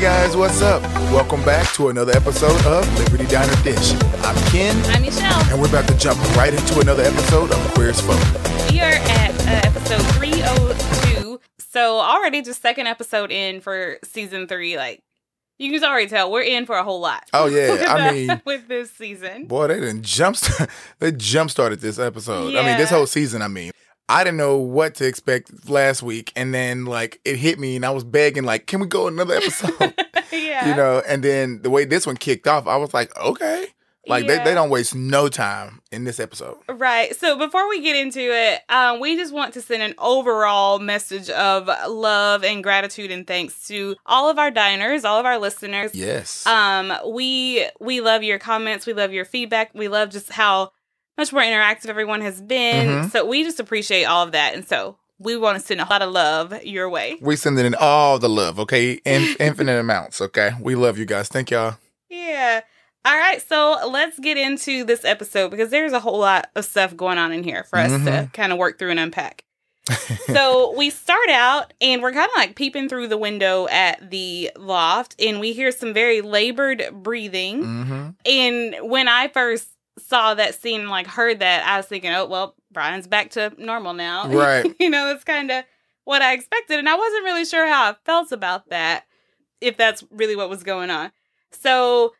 guys, what's up? Welcome back to another episode of Liberty Diner Dish. I'm Ken, I'm Michelle. and we're about to jump right into another episode of Queer as Folk. We are at uh, episode 302. So already just second episode in for season three. Like you can just already tell we're in for a whole lot. Oh yeah, I uh, mean, with this season. boy, they didn't jump. they jump started this episode. I mean, this whole season. I mean, I didn't know what to expect last week, and then like it hit me, and I was begging, like, can we go another episode? yeah. you know, and then the way this one kicked off, I was like, okay, like they, they don't waste no time in this episode. Right. So before we get into it, um, we just want to send an overall message of love and gratitude and thanks to all of our diners, all of our listeners. Yes. Um, we we love your comments, we love your feedback, we love just how much more interactive everyone has been. Mhm. So we just appreciate all of that, and so we want to send a lot of love your way. We sending in all the love, okay? In, infinite amounts, okay? We love you guys. Thank y'all. Yeah. All right, so let's get into this episode because there's a whole lot of stuff going on in here for us to Mhm. kind of work through and unpack. so we start out and we're kind of like peeping through the window at the loft and we hear some very labored breathing. hmm And when I first saw that scene, like heard that, I was thinking, oh well, Brian's back to normal now. Right. you know, it's kind of what I expected, and I wasn't really sure how I felt about that, if that's really what was going on. So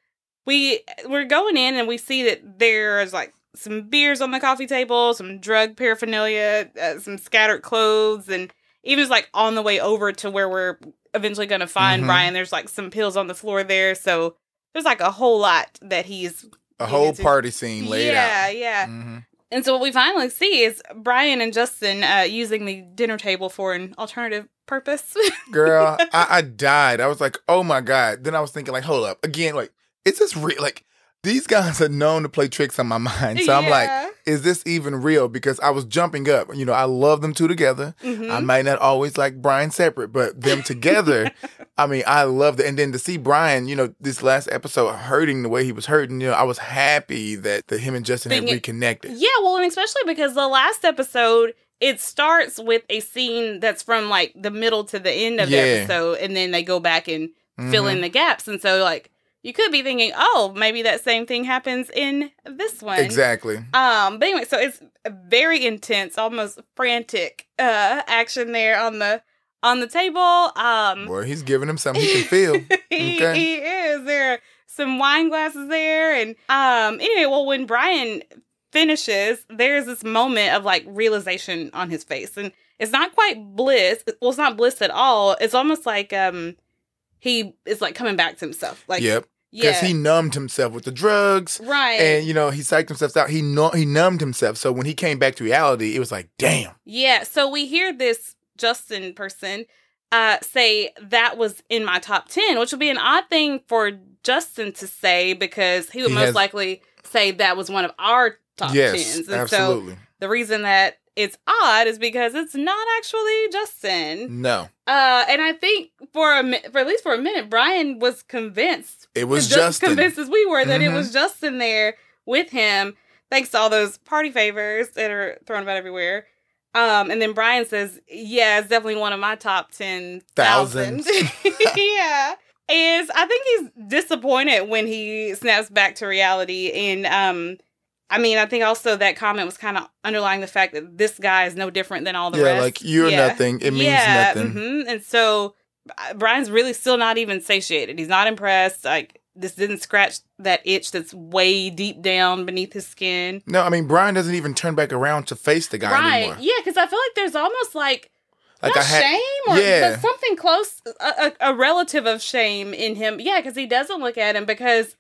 we we're going in and we see that there's like some beers on the coffee table, some drug paraphernalia, uh, some scattered clothes, and even just like on the way over to where we're eventually going to find Mhm. Brian, there's like some pills on the floor there. So there's like a whole lot that he's A whole to- party scene laid yeah, out. yeah. hmm And so what we finally see is Brian and Justin uh, using the dinner table for an alternative purpose. Girl, I, I died. I was like, oh my God. Then I was thinking, like, hold up. Again, like, is this real? Like, these guys are known to play tricks on my mind. So I'm like, is this even real? Because I was jumping up. You know, I love them two together. Mhm. I might not always like Brian separate, but them together, I mean, I loved it. And then to see Brian, you know, this last episode hurting the way he was hurting, you know, I was happy that, that him and Justin had Thing reconnected. Yeah, well, and especially because the last episode it starts with a scene that's from like the middle to the end of Yeah. the episode, and then they go back and fill Mhm. in the gaps. And so, like, you could be thinking, oh, maybe that same thing happens in this one. Exactly. Um, but anyway, so it's very intense, almost frantic uh action there on the on the table. Um Boy, he's giving him something he can feel. he, Okay. he is. There are some wine glasses there. And um anyway, well when Brian finishes, there's this moment of like realization on his face. And it's not quite bliss. Well, it's not bliss at all. It's almost like um he is like coming back to himself. Like yep. Because yeah. he numbed himself with the drugs. right. And you know he psyched himself out. He nu- he numbed himself. So when he came back to reality, it was like, damn. Yeah, so we hear this Justin person uh say that was in my top 10, which would be an odd thing for Justin to say because he would He most has- likely say that was one of our top yes, 10s. And absolutely. so the reason that it's odd is because it's not actually Justin. no, Uh and I think for a mi- for at least for a minute Brian was convinced it was just Justin. convinced as we were that it Mhm. was Justin there with him, thanks to all those party favors that are thrown about everywhere. Um, and then Brian says, "Yeah, it's definitely one of my top ten thousand. Thousands. yeah, is I think he's disappointed when he snaps back to reality, and um, I mean, I think also that comment was kind of underlying the fact that this guy is no different than all the rest. yeah, rest. like you're Yeah. nothing. It means yeah, nothing. mhm. And so Brian's really still not even satiated. He's not impressed. Like this didn't scratch that itch that's way deep down beneath his skin. No, I mean Brian doesn't even turn back around to face the guy right? anymore. Yeah, because I feel like there's almost like, Like not shame or yeah. something close, a, a, a relative of shame in him. Yeah, because he doesn't look at him because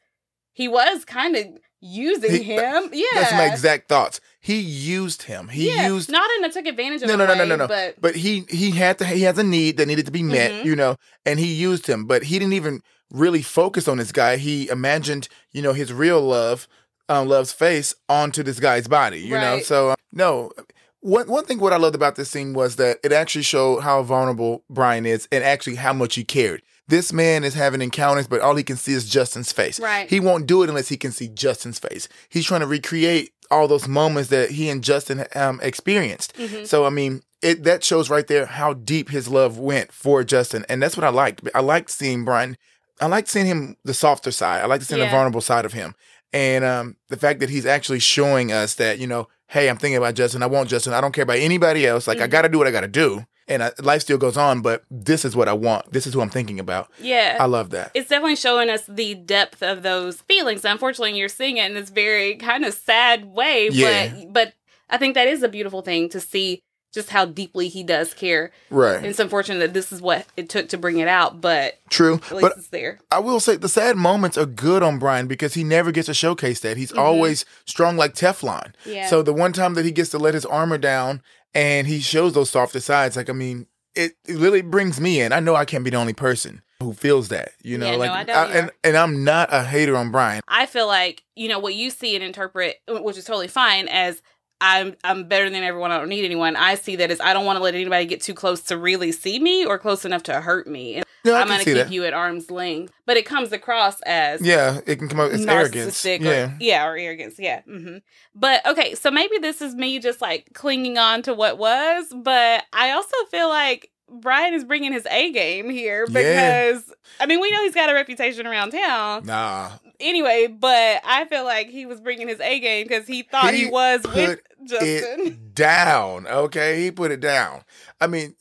he was kind of using He- him. Yeah, that's my exact thoughts. He used him. He yeah, used not in a took advantage of No, no, no, no, no, no. but but he he had to he has a need that needed to be met, Mhm. you know, and he used him, but he didn't even really focus on this guy. He imagined, you know, his real love, um, love's face onto this guy's body, you know. So uh, no, one one thing what I loved about this scene was that it actually showed how vulnerable Brian is and actually how much he cared. This man is having encounters, but all he can see is Justin's face. Right. He won't do it unless he can see Justin's face. He's trying to recreate all those moments that he and Justin um, experienced. Mhm. So I mean, it that shows right there how deep his love went for Justin, and that's what I liked. I liked seeing Brian. I liked seeing him the softer side. I like to see the vulnerable side of him, and um, the fact that he's actually showing us that you know, hey, I'm thinking about Justin. I want Justin. I don't care about anybody else. Like I Mhm. got to do what I got to do, and I, life still goes on. But this is what I want. This is who I'm thinking about. Yeah. I love that. it's definitely showing us the depth of those feelings. Unfortunately, you're seeing it in this very kind of sad way, Yeah. but but I think that is a beautiful thing to see just how deeply he does care. Right. And it's unfortunate that this is what it took to bring it out, but True. at least But it's there. I will say the sad moments are good on Brian because he never gets to showcase that. He's Mhm. always strong like Teflon. Yeah. So the one time that he gets to let his armor down and he shows those softer sides, like I mean, it, it really brings me in. I know I can't be the only person who feels that, you know, Yeah, no, like I know you and and I'm not a hater on Brian. I feel like you know what you see and interpret, which is totally fine, as I'm I'm better than everyone. I don't need anyone. I see that as I don't want to let anybody get too close to really see me or close enough to hurt me. And No, I'm gonna keep that. you at arm's length, but it comes across as Yeah, it can come out as arrogance. narcissistic Yeah. or yeah or arrogance yeah hmm but okay so maybe this is me just like clinging on to what was but i also feel like brian is bringing his a game here Yeah. because i mean we know he's got a reputation around town Nah. anyway but i feel like he was bringing his a game because he thought he, He was with justin down. Okay, he put it down. I mean,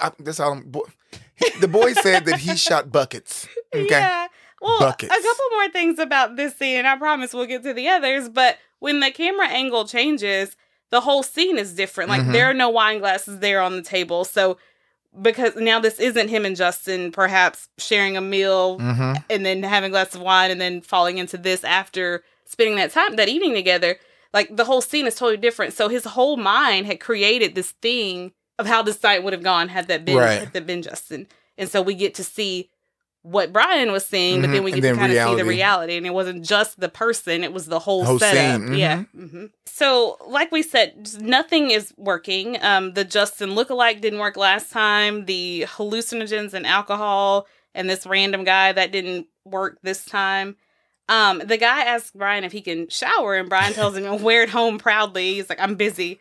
I, that's all. I'm, boy, he- the boy said that he shot buckets. Okay. Yeah. Well, Buckets. a couple more things about this scene. I promise we'll get to the others. But when the camera angle changes, the whole scene is different. Like Mhm. there are no wine glasses there on the table. So because now this isn't him and Justin perhaps sharing a meal Mm-hmm. and then having a glass of wine and then falling into this after spending that time that evening together. Like the whole scene is totally different. So his whole mind had created this thing of how this night would have gone had that been Right. had that been Justin. And so we get to see what Brian was seeing, but then we And get to then kind of see the reality. reality. And it wasn't just the person, it was the whole, Whole setup. scene, Yeah. hmm So, like we said, nothing is working. Um, the Justin lookalike didn't work last time. The hallucinogens and alcohol and this random guy that didn't work this time. Um, the guy asks Brian if he can shower, and Brian tells him to wear it home proudly. He's like, "I'm busy,"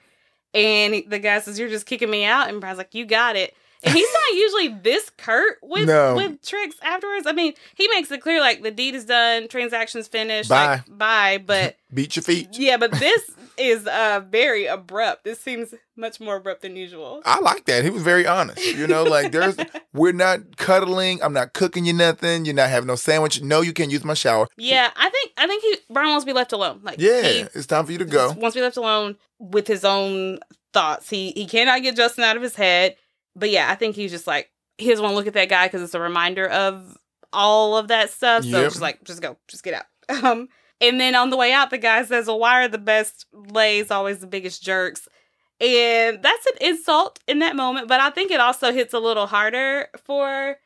and the guy says, "You're just kicking me out," and Brian's like, "You got it." He's not usually this curt with No. with tricks afterwards. I mean, he makes it clear like the deed is done, transactions finished, Bye. like bye. But Beat your feet. yeah, but this is uh very abrupt. This seems much more abrupt than usual. I like that. He was very honest. You know, like there's we're not cuddling. I'm not cooking you nothing. You're not having no sandwich. No, you can't use my shower. Yeah, I think I think he Brian wants to be left alone. Like Yeah, he it's time for you to go. wants to be left alone with his own thoughts. He he cannot get Justin out of his head. But yeah, I think he's just like he doesn't want to look at that guy because it's a reminder of all of that stuff. So Yep. just like just go, just get out. Um, and then on the way out, the guy says, "Well, why are the best lays always the biggest jerks?" And that's an insult in that moment, but I think it also hits a little harder for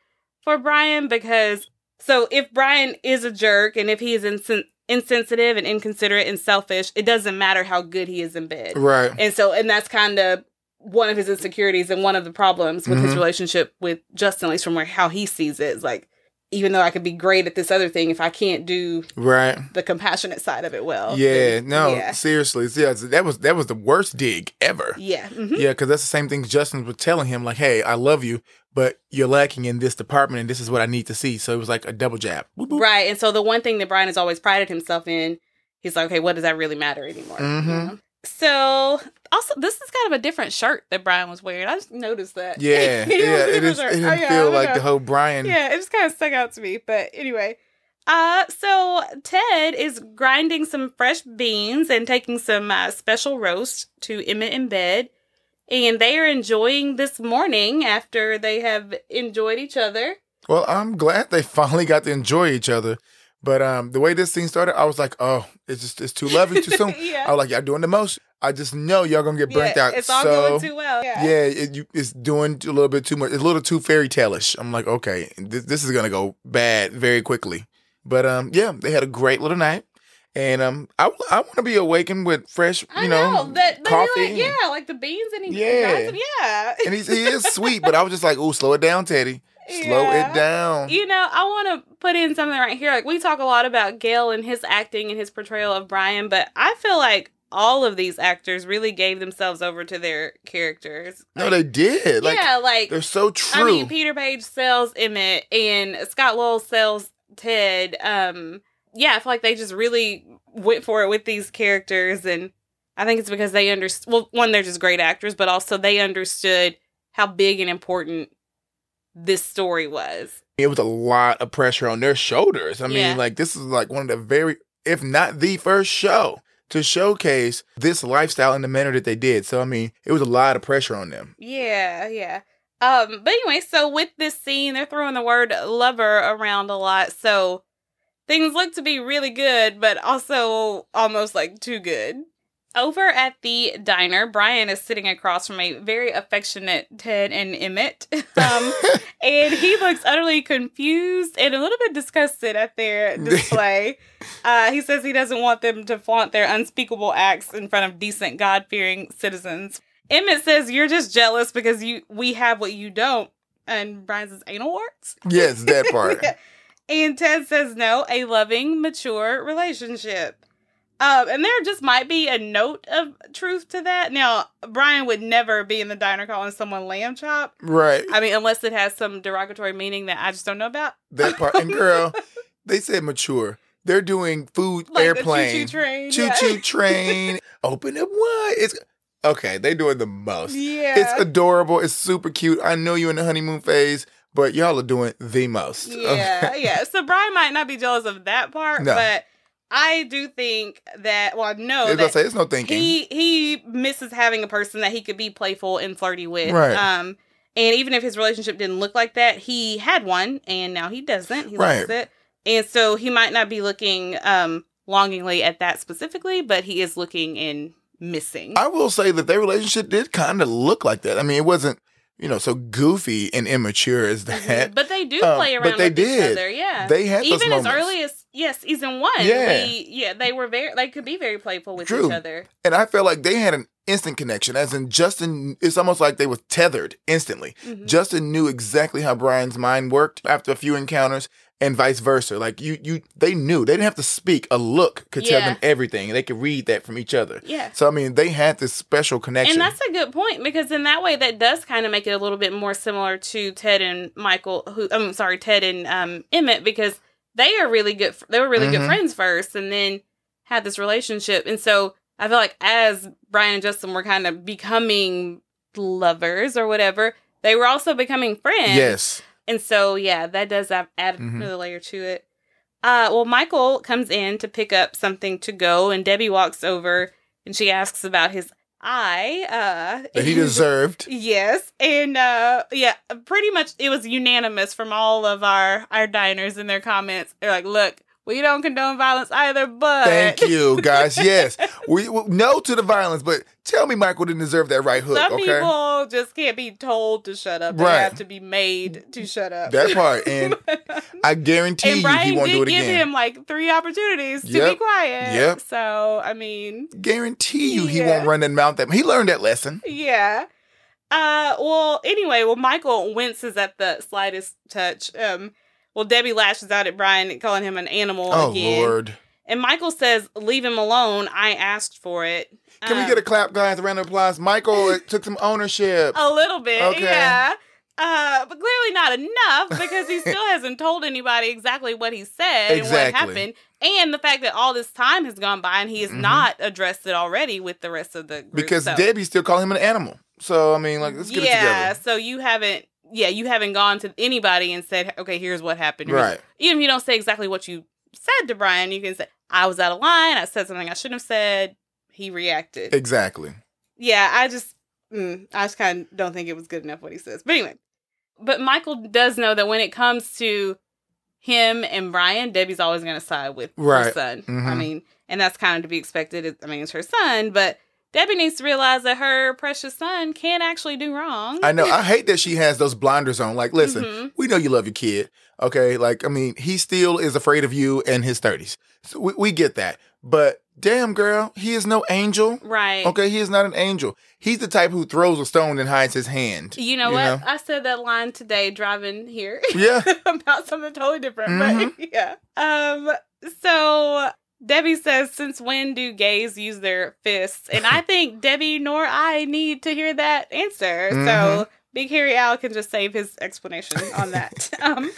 for Brian because so if Brian is a jerk and if he is insen- insensitive and inconsiderate and selfish, it doesn't matter how good he is in bed. Right. And so, and that's kind of one of his insecurities and one of the problems with his Mhm. relationship with Justin, at least from where how he sees it. Is like, even though I could be great at this other thing, if I can't do Right. the compassionate side of it well, Yeah. then- No. yeah, Seriously. Yeah. That was that was the worst dig ever. yeah, mhm. Yeah, because that's the same thing Justin was telling him, like, hey, I love you, but you're lacking in this department, and this is what I need to see. So it was like a double jab. Right. And so, the one thing that Brian has always prided himself in, he's like, okay, what does that really matter anymore? you Mhm. know? So, also, this is kind of a different shirt that Brian was wearing. I just noticed that. Yeah, yeah. It, is, it didn't Oh, yeah, feel like know. the whole Brian. yeah, it just kind of stuck out to me. But anyway, uh, so Ted is grinding some fresh beans and taking some uh, special roast to Emmett in bed, and they are enjoying this morning after they have enjoyed each other. Well, I'm glad they finally got to enjoy each other. But um, the way this thing started, I was like, oh, it's just it's too lovely too soon. yeah, I was like, y'all doing the most. I just know y'all gonna get burnt yeah, out. it's all so going too well. Yeah. yeah, it, you, it's doing a little bit too much. It's a little too fairy tale-ish. I'm like, okay, this, this is gonna go bad very quickly. But um, yeah, they had a great little night, and um, I I want to be awakened with fresh, I you know, know, that coffee. Like, yeah, like the beans and he Yeah. Yeah. and he's, he is sweet, but I was just like, oh, slow it down, Teddy, slow Yeah. it down. You know, I want to put in something right here. Like we talk a lot about Gale and his acting and his portrayal of Brian, but I feel like all of these actors really gave themselves over to their characters. No, they did. Like yeah, like they're so true. I mean, Peter Paige sells Emmett and Scott Lowell sells Ted. Um, yeah, I feel like they just really went for it with these characters, and I think it's because they understood. Well, one, they're just great actors, but also they understood how big and important this story was. it was a lot of pressure on their shoulders. I mean, Yeah. like this is like one of the very, if not the first show to showcase this lifestyle in the manner that they did. So I mean, it was a lot of pressure on them. Yeah, yeah. Um, but anyway, so with this scene, they're throwing the word lover around a lot, so things look to be really good, but also almost like too good. Over at the diner, Brian is sitting across from a very affectionate Ted and Emmett. Um, and he looks utterly confused and a little bit disgusted at their display. Uh, he says he doesn't want them to flaunt their unspeakable acts in front of decent, God fearing citizens. Emmett says you're just jealous because you we have what you don't. And Brian says anal warts. yes, that part. and Ted says no, a loving, mature relationship. Um, and there just might be a note of truth to that. Now, Brian would never be in the diner calling someone lamb chop. Right. I mean, unless it has some derogatory meaning that I just don't know about. That part. And girl, they said mature. They're doing food Like airplane. the choo-choo train. Choo yeah. train. Open up wide. It's okay. They doing the most. Yeah. It's adorable. It's super cute. I know you're in the honeymoon phase, but y'all are doing the most. yeah, yeah. So Brian might not be jealous of that part, No. but I do think that. Well, no, I was say it's no thinking. he he misses having a person that he could be playful and flirty with. Right. Um, and even if his relationship didn't look like that, he had one, and now he doesn't. He likes Right. it, and so he might not be looking um longingly at that specifically, but he is looking and missing. I will say that their relationship did kind of look like that. I mean, it wasn't, you know, so goofy and immature as that. but they do Um, play but they with each did. other. Yeah, They had those even as moments. early as yes, season one. Yeah. we, yeah, they were very they could be very playful with True. each other. And I felt like they had an instant connection, as in Justin, it's almost like they were tethered instantly. Mhm. Justin knew exactly how Brian's mind worked after a few encounters and vice versa. Like you, you, they knew they didn't have to speak. A look could tell them everything. They could read that from each other. Yeah. So I mean, they had this special connection. And that's a good point because in that way, that does kind of make it a little bit more similar to Ted and Michael. Who I'm sorry, Ted and um, Emmett because they are really good. They were really Mhm. good friends first, and then had this relationship. And so I feel like as Brian and Justin were kind of becoming lovers or whatever, they were also becoming friends. yes. And so, yeah, that does add, Mhm. another layer to it. Uh, well, Michael comes in to pick up something to go, and Debbie walks over and she asks about his eye. Uh, That he deserved. Yes, and uh, yeah, pretty much it was unanimous from all of our our diners in their comments. They're like, "Look, we don't condone violence either, but Thank you, guys. Yes, we, we no to the violence, but tell me, Michael didn't deserve that right hook. Some okay, people just can't be told to shut up. They Right. have to be made to shut up. that part, and I guarantee and you, Brian he won't do it give again. him like three opportunities to Yep. be quiet. Yep. So I mean, guarantee you, he won't run and mount. That he learned that lesson. yeah. Uh, well, anyway, well, Michael winces at the slightest touch. Um, well, Debbie lashes out at Brian, calling him an animal Oh again. Lord! And Michael says, "Leave him alone. I asked for it." Can we Um, get a clap, guys? A round of applause. Michael took some ownership. a little bit? Okay. Yeah. Uh, but clearly not enough because he still hasn't told anybody exactly what he said and what Exactly. happened, and the fact that all this time has gone by and he has Mhm. not addressed it already with the rest of the group. because so. Debbie still calling him an animal. So I mean, like, let's get yeah, it together. so you haven't, yeah, you haven't gone to anybody and said, okay, here's what happened. Here's- Right. Even if you don't say exactly what you said to Brian, you can say, I was out of line. I said something I shouldn't have said. He reacted. Exactly. yeah, I just, mm, I just kind of don't think it was good enough what he says. But anyway, but Michael does know that when it comes to him and Brian, Debbie's always going to side with her Right. son. I Mhm. mean, and that's kind of to be expected. I mean, it's her son, but Debbie needs to realize that her precious son can't actually do wrong. I know. I hate that she has those blinders on. Like, listen, Mhm. we know you love your kid. Okay. Like, I mean, he still is afraid of you in his 30s. So we, we get that. But damn, girl, he is no angel. Right. Okay. He is not an angel. He's the type who throws a stone and hides his hand. You know what? I said that line today driving here Yeah. about something totally different. Mhm. But yeah. Um so Debbie says, Since when do gays use their fists? And I think Debbie nor I need to hear that answer. So Mhm. Big Harry Al can just save his explanation on that. um,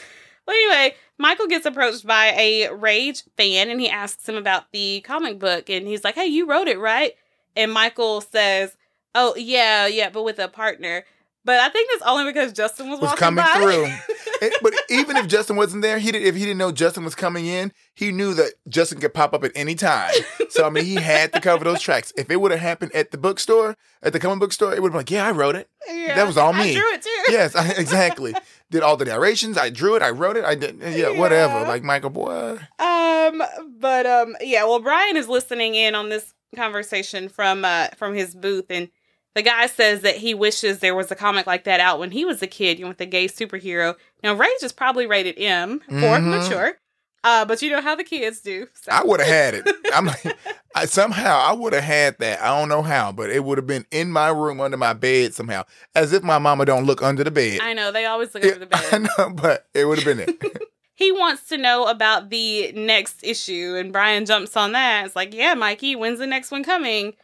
but anyway, Michael gets approached by a Rage fan and he asks him about the comic book. And he's like, Hey, you wrote it, right? And Michael says, Oh, yeah, yeah, but with a partner. But I think that's only because Justin was, Was walking coming by. through. It- but even if Justin wasn't there, he did, if he didn't know Justin was coming in, he knew that Justin could pop up at any time. So I mean, he had to cover those tracks. If it would have happened at the bookstore, at the comic book store, it would have been like, yeah, I wrote it. Yeah, That was all me. I drew it too. Yes, I, exactly. did all the narrations. I drew it. I wrote it. I did. Yeah, whatever. Like Michael, boy. Um, but um, yeah. Well, Brian is listening in on this conversation from uh from his booth, and the guy says that he wishes there was a comic like that out when he was a kid, you know, with a gay superhero. Now, Rage is probably rated M for Mhm. mature, uh, but you know how the kids do. So. I would have had it. I'm like, I, somehow I would have had that. I don't know how, but it would have been in my room under my bed somehow, as if my mama don't look under the bed. I know they always look Yeah, over the I bed. know, but it would have been there. he wants to know about the next issue, and Brian jumps on that. It's like, yeah, Mikey, when's the next one coming?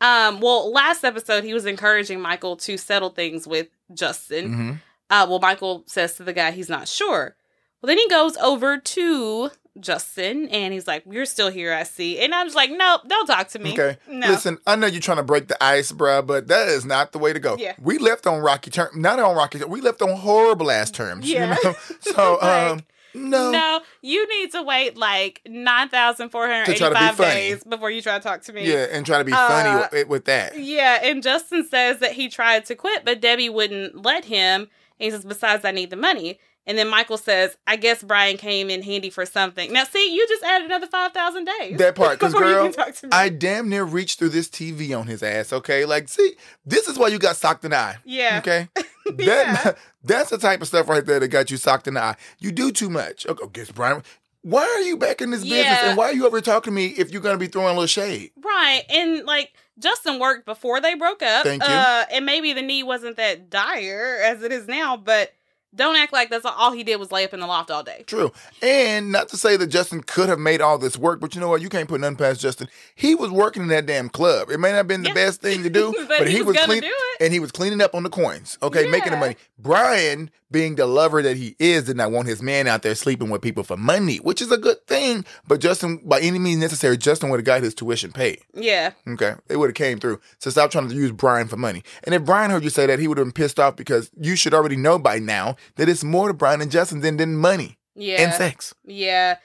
Um, well, last episode he was encouraging Michael to settle things with Justin. hmm Uh, well, Michael says to the guy he's not sure. Well, then he goes over to Justin and he's like, "You're still here, I see." And I'm just like, "Nope, don't talk to me." Okay. no. Listen, I know you're trying to break the ice, bruh, but that is not the way to go. Yeah. We left on rocky terms, not on rocky terms. We left on horrible ass terms. you Yeah. know? So, Like, um, no. No, you need to wait like nine thousand four hundred To try to be days before you try to talk to me. Yeah, and try to be Uh, funny with, with that. Yeah, and Justin says that he tried to quit, but Debbie wouldn't let him. And he says, besides, I need the money. And then Michael says, I guess Brian came in handy for something. Now, see, you just added another 5,000 days. That part, because girl, can talk to me. I damn near reached through this TV on his ass. Okay, like, see, this is why you got socked in the eye. yeah. Okay, That, that's the type of stuff right there that got you socked in the eye. You do too much. Okay, guess Brian. Why are you back in this business? And why are you ever talking to me if you're gonna be throwing a little shade? Right. And like Justin worked before they broke up. Thank you. Uh, and maybe the need wasn't that dire as it is now, but don't act like that's all he did was lay up in the loft all day. True. And not to say that Justin could have made all this work, but you know what? You can't put nothing past Justin. He was working in that damn club. It may not have been the Yeah. best thing to do, but, he, was, gonna clean- do it. and he was cleaning up on the coins. Okay, making the money. Brian, being the lover that he is, did not want his man out there sleeping with people for money, which is a good thing. But Justin, by any means necessary, Justin would have got his tuition paid. Yeah. Okay, it would have came through. So stop trying to use Brian for money. And if Brian heard you say that, he would have been pissed off because you should already know by now that it's more to Brian and Justin than than money Yeah. and sex. Yeah.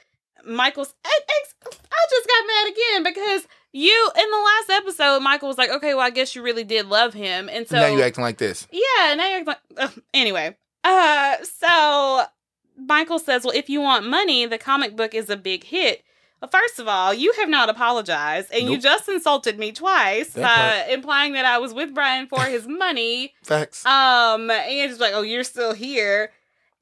Michael's. I, I, I just got mad again because you, in the last episode, Michael was like, okay, well, I guess you really did love him. And so. now you acting like this. Yeah, now you're like, anyway. Uh, so Michael says, well, if you want money, the comic book is a big hit. Well, first of all, you have not apologized, and you just insulted me twice, That uh, implying that I was with Brian for his money. Facts. Um, and just like, oh, you're still here.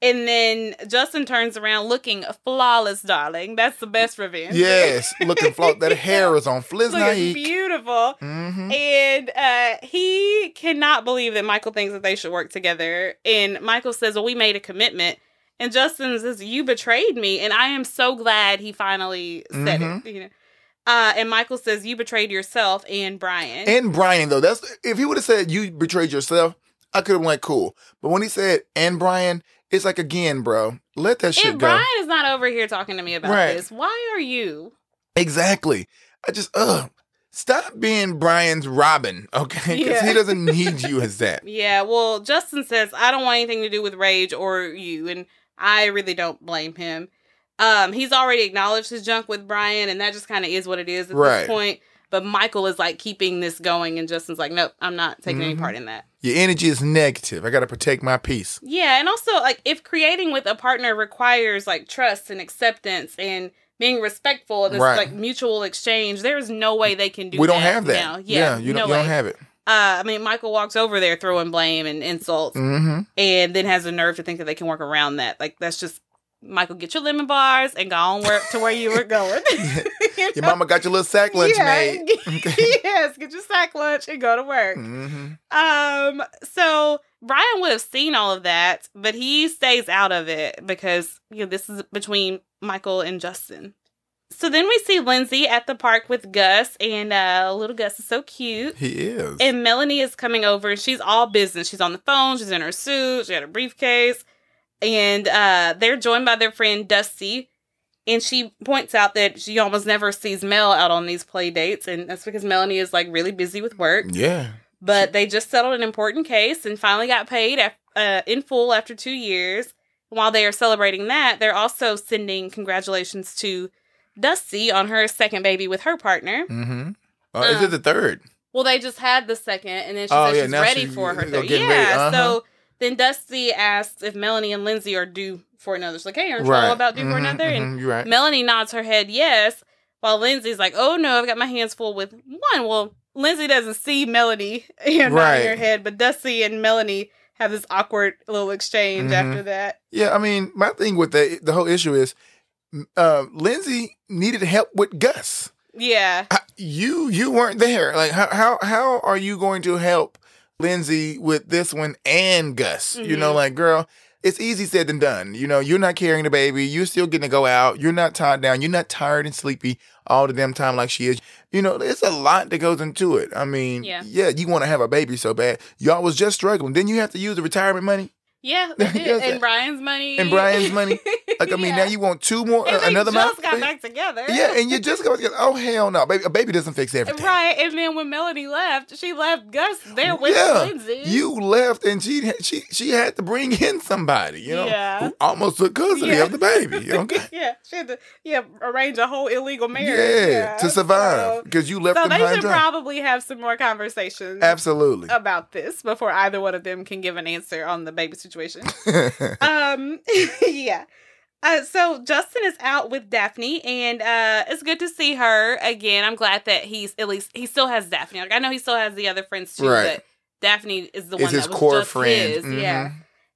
And then Justin turns around looking flawless, darling. That's the best revenge. yes, looking flawed. That hair is on Fliznaik. beautiful. Mm-hmm. And uh, he cannot believe that Michael thinks that they should work together. And Michael says, Well, we made a commitment. And Justin says, You betrayed me. And I am so glad he finally said Mhm. it. You know? uh, and Michael says, You betrayed yourself and Brian. And Brian though, that's if he would have said you betrayed yourself, I could have went cool. But when he said and Brian, it's like again, bro, let that shit if go. Brian is not over here talking to me about Right. this, why are you? Exactly. I just ugh. Stop being Brian's Robin, okay? Because Yeah. he doesn't need you as that. Yeah, well, Justin says, I don't want anything to do with Rage or you. And I really don't blame him. Um, he's already acknowledged his junk with Brian, and that just kind of is what it is at Right. this point. But Michael is like keeping this going, and Justin's like, nope, I'm not taking any Mhm. part in that. Your energy is negative. I gotta protect my peace. Yeah, and also like if creating with a partner requires like trust and acceptance and being respectful and this Right. like mutual exchange, there's no way they can do. we don't that have that. Now. Yeah, you no don't, you don't have it. Uh, I mean, Michael walks over there throwing blame and insults, Mm-hmm. and then has the nerve to think that they can work around that. Like that's just Michael, get your lemon bars and go on work to where you were going. You Your mama got your little sack lunch Yeah. made. Yes, get your sack lunch and go to work. Mm-hmm. Um, so Brian would have seen all of that, but he stays out of it because you know this is between Michael and Justin. So then we see Lindsay at the park with Gus, and uh, little Gus is so cute. He is. And Melanie is coming over, and she's all business. She's on the phone, she's in her suit, she got a briefcase, and uh, they're joined by their friend Dusty. And she points out that she almost never sees Mel out on these play dates, and that's because Melanie is like really busy with work. yeah. But they just settled an important case and finally got paid af- uh, in full after two years. While they are celebrating that, they're also sending congratulations to Dusty on her second baby with her partner. Mm-hmm. Uh, is it Um, the third? Well, they just had the second, and then she Oh, said yeah, she's ready she- for her third. Yeah. uh-huh. So then Dusty asks if Melanie and Lindsay are due for another. She's like, "Hey, aren't you Right. all about due for Mhm, another?" And mhm, you're right. Melanie nods her head yes, while Lindsay's like, "Oh no, I've got my hands full with one." Well, Lindsay doesn't see Melanie you know, Right. nodding her head, but Dusty and Melanie have this awkward little exchange Mhm. after that. Yeah, I mean, my thing with the the whole issue is, uh, Lindsay needed help with Gus. Yeah, How- You you weren't there. Like how how how are you going to help Lindsay with this one and Gus? You know, Mhm. like girl, it's easy said than done. You know, you're not carrying the baby. You're still getting to go out. You're not tied down. You're not tired and sleepy all the damn time like she is. You know, there's a lot that goes into it. I mean, Yeah. yeah, you want to have a baby so bad. Y'all was just struggling. Then you have to use the retirement money yeah, they did. Yes, and Brian's money, and Brian's money. Like I mean, Yeah. now you want two more, and uh, another just month. got back together. Yeah, and you just go. Oh hell no, baby! A baby doesn't fix everything. Right, and then when Melanie left, she left Gus there with yeah, Lindsay. you left, and she she she had to bring in somebody, you know, Yeah. who almost took custody Yeah. of the baby. Okay, yeah, she had to yeah arrange a whole illegal marriage. yeah, to survive So, because you left so them they should dry. probably have some more conversations Absolutely. about this before either one of them can give an answer on the baby situation. um, yeah. Uh, so Justin is out with Daphne, and uh, it's good to see her again. I'm glad that he's at least he still has Daphne. Like I know he still has the other friends too, Right. but Daphne is the It's one his that was core just friend. his. Yeah Mhm.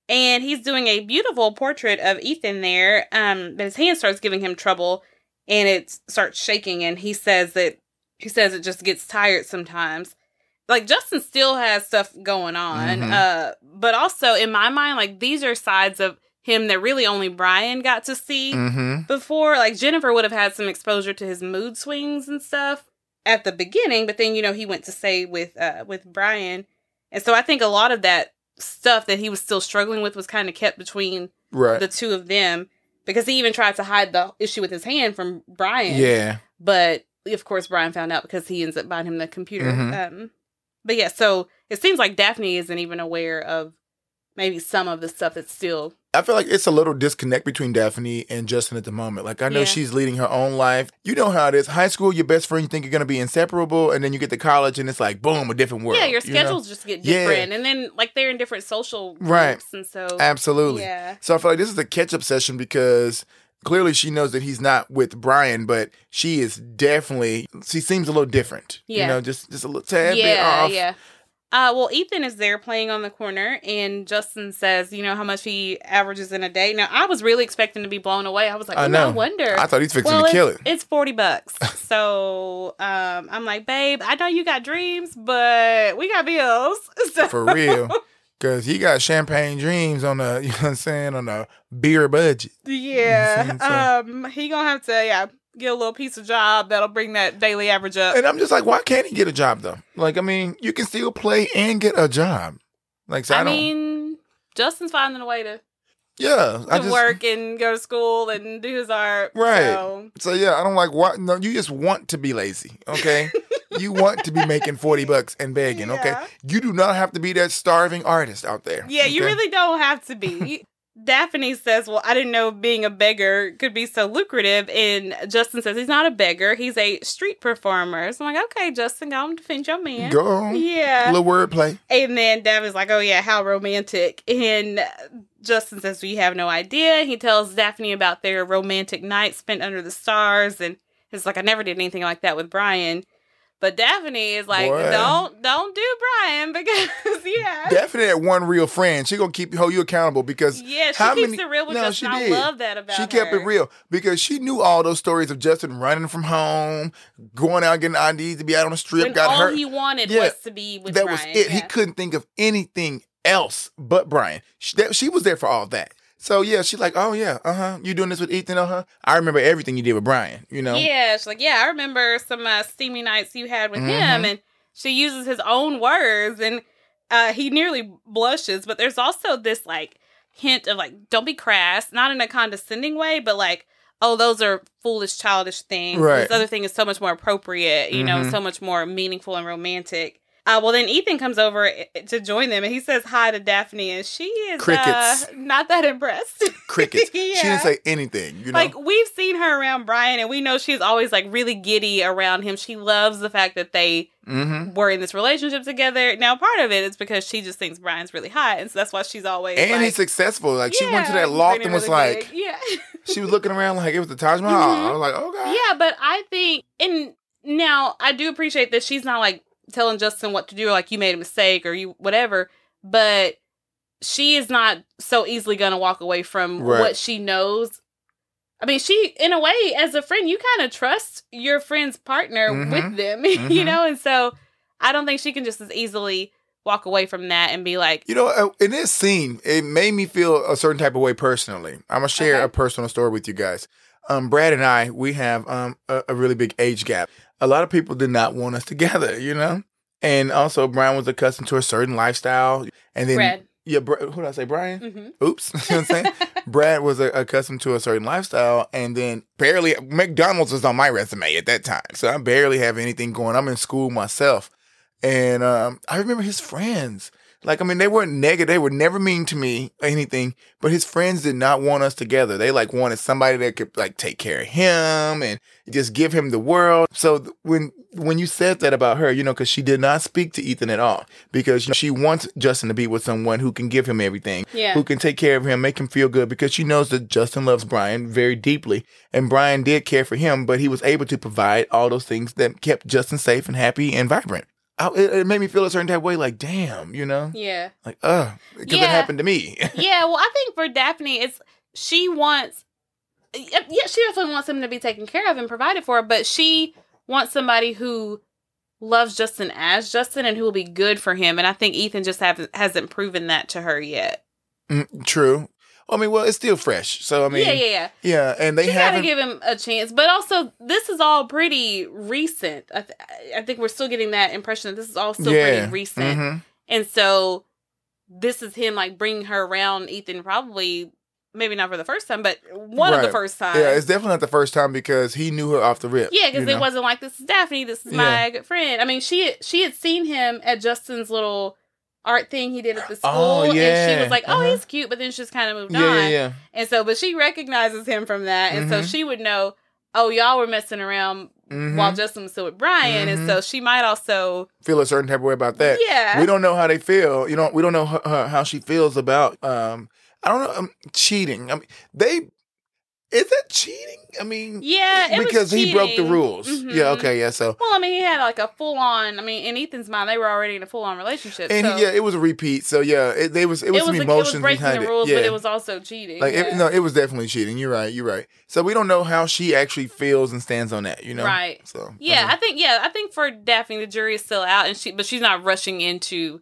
and he's doing a beautiful portrait of Ethan there. Um, but his hand starts giving him trouble, and it starts shaking. And he says that he says it just gets tired sometimes. Like Justin still has stuff going on, Mhm. uh, but also in my mind, like these are sides of him that really only Brian got to see Mhm. before. Like Jennifer would have had some exposure to his mood swings and stuff at the beginning, but then you know he went to stay with uh with Brian, and so I think a lot of that stuff that he was still struggling with was kind of kept between Right. the two of them because he even tried to hide the issue with his hand from Brian. yeah. but of course Brian found out because he ends up buying him the computer. Mhm. Um, but yeah, so it seems like Daphne isn't even aware of maybe some of the stuff that's still I feel like it's a little disconnect between Daphne and Justin at the moment. Like I know Yeah. she's leading her own life. You know how it is. High school, your best friend, you think you're gonna be inseparable, and then you get to college, and it's like boom, a different world. yeah, your you know? schedules just get Yeah. different, and then like they're in different social groups, Right. and so Absolutely. yeah, So I feel like this is a catch up session because clearly she knows that he's not with Brian, but she is definitely she seems a little different. Yeah. You know, just just a little tad bit yeah, off. yeah. Uh, well, Ethan is there playing on the corner, and Justin says, "You know how much he averages in a day." Now, I was really expecting to be blown away. I was like, I "Oh, know. no wonder." I thought he's fixing well, to kill it. it's forty bucks. so um, I'm like, babe, I know you got dreams, but we got bills. So, For real. Cause he got champagne dreams on a you know what I'm saying, on a beer budget. yeah. So- Um, he gonna have to yeah get a little piece of job that'll bring that daily average up. And I'm just like, why can't he get a job though? Like, I mean, you can still play and get a job. Like, so I, I, mean, Justin's finding a way to, yeah, I to just work and go to school and do his art. Right. So. So yeah, I don't like why. No, you just want to be lazy. Okay, you want to be making forty bucks and begging. Okay, you do not have to be that starving artist out there. Yeah, you really don't have to be. Daphne says, Well, I didn't know being a beggar could be so lucrative. And Justin says he's not a beggar, he's a street performer. So I'm like, Okay, Justin, go and defend your man. go on. Yeah. Little wordplay. And then Daphne's like, Oh, yeah, how romantic. And Justin says, We have no idea. He tells Daphne about their romantic night spent under the stars. And it's like, I never did anything like that with Brian. But Daphne is like, Boy. Don't, don't do Brian because, yeah. Definitely that one real friend. She gonna keep hold you accountable because Yeah, she how keeps many- it real with No, Justin. she I did. love that about she her. kept it real because she knew all those stories of Justin running from home, going out getting IDs to be out on the strip, When got all hurt. he wanted Yeah, was to be with that Brian. was it. He couldn't think of anything else but Brian. She, that, she was there for all that. So yeah, she's like, oh yeah, uh huh. You doing this with Ethan? Uh huh. I remember everything you did with Brian. You know. Yeah, she's like, yeah, I remember some uh, steamy nights you had with Mhm. him, and she uses his own words, and uh, he nearly blushes. But there's also this like hint of like, don't be crass, not in a condescending way, but like, oh, those are foolish, childish things. Right. This other thing is so much more appropriate, you know, Mhm. so much more meaningful and romantic. Uh, well, then Ethan comes over to join them, and he says hi to Daphne, and she is uh, not that impressed. Crickets. She didn't say anything. You know. Like we've seen her around Brian, and we know she's always like really giddy around him. She loves the fact that they mm-hmm. were in this relationship together. Now, part of it is because she just thinks Brian's really hot, and so that's why she's always And like, he's successful. Like she went to that loft and was really like, big." yeah, she was looking around like it was the Taj Mahal. Mhm. I was like, oh god. yeah. But I think, and now I do appreciate that she's not like telling Justin what to do, or like you made a mistake or you whatever. But she is not so easily gonna walk away from Right. what she knows. I mean, she, in a way, as a friend, you kind of trust your friend's partner Mhm. with them, you Mhm. know? And so I don't think she can just as easily walk away from that and be like, You know, uh, in this scene, it made me feel a certain type of way personally. I'm gonna share Okay. a personal story with you guys. Um, Brad and I, we have um a, a really big age gap. A lot of people did not want us together, you know. And also, Brian was accustomed to a certain lifestyle, and then Brad. yeah, Bra- who did I say, Brian? hmm Oops, you know what I'm saying? Brad was uh, accustomed to a certain lifestyle, and then barely McDonald's was on my resume at that time, so I barely have anything going. I'm in school myself, and um, I remember his friends. Like, I mean, they weren't negative. They were never mean to me or anything, but his friends did not want us together. They like wanted somebody that could like take care of him and just give him the world. So when when you said that about her, you know, because she did not speak to Ethan at all, because you know, she wants Justin to be with someone who can give him everything Yeah. who can take care of him, make him feel good because she knows that Justin loves Brian very deeply. And Brian did care for him, but he was able to provide all those things that kept Justin safe and happy and vibrant. I, it, it made me feel a certain type of way, like, damn, you know? Yeah. Like, uh, because Yeah. it happened to me. yeah, well, I think for Daphne, it's she wants, yeah, she definitely wants him to be taken care of and provided for, but she wants somebody who loves Justin as Justin and who will be good for him. And I think Ethan just haven't hasn't proven that to her yet. Mm, True. I mean, well, it's still fresh. So, I mean, yeah, yeah, yeah. yeah, and they got to give him a chance, but also this is all pretty recent. I, th- I think we're still getting that impression that this is all still yeah. pretty recent. Mhm. And so this is him like bringing her around Ethan probably maybe not for the first time, but one of the first times. Yeah, it's definitely not the first time because he knew her off the rip. Yeah, because it know? wasn't like this is Daphne, this is my good friend. I mean, she she had seen him at Justin's little art thing he did at the school, Oh, and she was like, "Oh, Uh-huh. he's cute," but then she just kind of moved Yeah, on. yeah, yeah. And so, but she recognizes him from that, and so Mhm. she would know, "Oh, y'all were messing around Mhm. while Justin was still with Brian," and Mhm. so she might also, Feel a certain type of way about that. yeah, we don't know how they feel. You know, we don't know her, how she feels about. Um, I don't know. Um, cheating. I mean, they. Is that cheating? I mean, yeah, it was because he broke the rules. Mhm. Yeah. Okay. Yeah. So. Well, I mean, he had like a full on. I mean, in Ethan's mind, they were already in a full on relationship. And so he, yeah, it was a repeat. So yeah, it, they was it was some like- emotions breaking behind the rules, it. Yeah. but it was also cheating. like yeah. it, no, it was definitely cheating. You're right. You're right. So we don't know how she actually feels and stands on that. You know. Right. So Yeah, I think yeah, I think for Daphne, the jury is still out, and she but she's not rushing into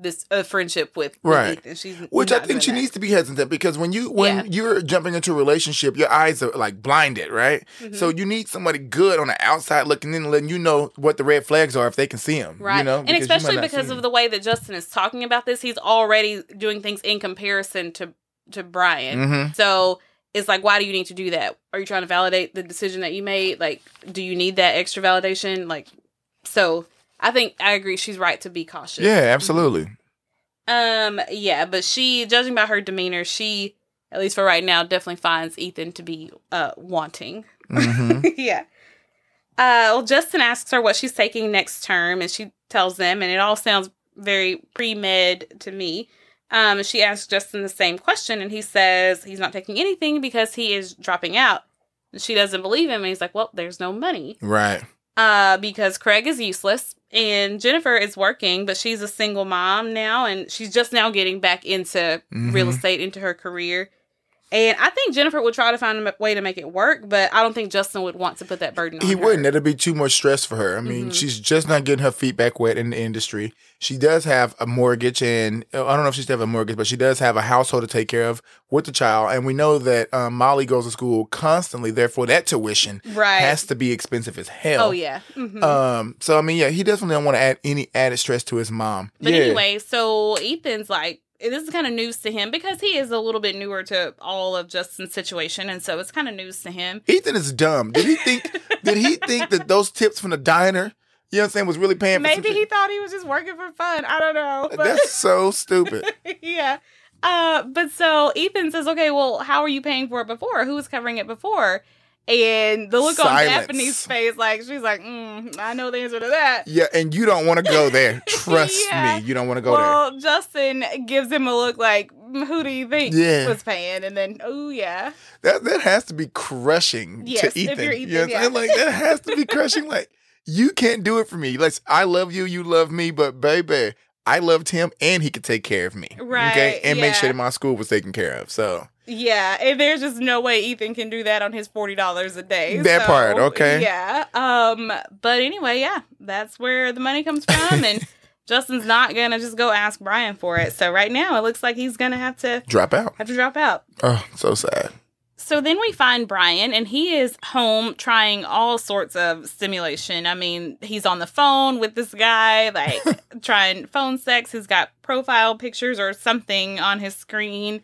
this a friendship with, with Right. Ethan. She's Which I think she that. needs to be hesitant because when you when Yeah. you're jumping into a relationship, your eyes are like blinded, right? Mhm. So you need somebody good on the outside looking in, letting you know what the red flags are if they can see them. right, You know, and because especially because of the way that Justin is talking about this, he's already doing things in comparison to to Brian. Mhm. So it's like, why do you need to do that? Are you trying to validate the decision that you made? Like, do you need that extra validation? Like, so I think I agree. She's right to be cautious. Yeah, absolutely. Um, yeah, but she, judging by her demeanor, she, at least for right now, definitely finds Ethan to be uh wanting. hmm yeah. Uh, well, Justin asks her what she's taking next term, and she tells them, and it all sounds very pre med to me. Um, she asks Justin the same question, and he says he's not taking anything because he is dropping out. And she doesn't believe him, and he's like, "Well, there's no money." Right. Uh, because Craig is useless and Jennifer is working, but she's a single mom now and she's just now getting back into real Mhm. estate, into her career. And I think Jennifer would try to find a way to make it work, but I don't think Justin would want to put that burden on He her. wouldn't. That'd be too much stress for her. I mean, Mhm. she's just not getting her feet back wet in the industry. She does have a mortgage, and uh, I don't know if she still have a mortgage, but she does have a household to take care of with the child. And we know that um, Molly goes to school constantly. Therefore, that tuition Right. has to be expensive as hell. oh, yeah. Mhm. Um. So I mean, yeah, he definitely don't want to add any added stress to his mom. But yeah. anyway, so Ethan's like, this is kind of news to him because he is a little bit newer to all of Justin's situation. And so it's kind of news to him. Ethan is dumb. Did he think? did he think that those tips from the diner, you know what I'm saying, was really paying? for Maybe he thought he was just working for fun. I don't know. But That's so stupid. yeah. Uh, but so Ethan says, okay, well, how are you paying for it before? Who was covering it before? And the look on Silence. Daphne's face, like, she's like, mm, I know the answer to that. Yeah, and you don't want to go there. Trust Yeah. me, you don't want to go there. well, Justin gives him a look like, "Mm, who do you think Yeah. was paying? And then, oh, yeah. That that has to be crushing Yes, to if Ethan. you're you know Ethan, I'm? Like that has to be crushing. like you can't do it for me. Like I love you, you love me, but baby, I loved him, and he could take care of me. Right, Okay, and make sure that my school was taken care of. So Yeah, and there's just no way Ethan can do that on his forty dollars a day. That part, okay. Yeah. Um. But anyway, yeah, that's where the money comes from, and Justin's not gonna just go ask Brian for it. So right now, it looks like he's gonna have to drop out. have to drop out. Oh, so sad. So then we find Brian, and he is home trying all sorts of stimulation. I mean, he's on the phone with this guy, like trying phone sex. He's got profile pictures or something on his screen.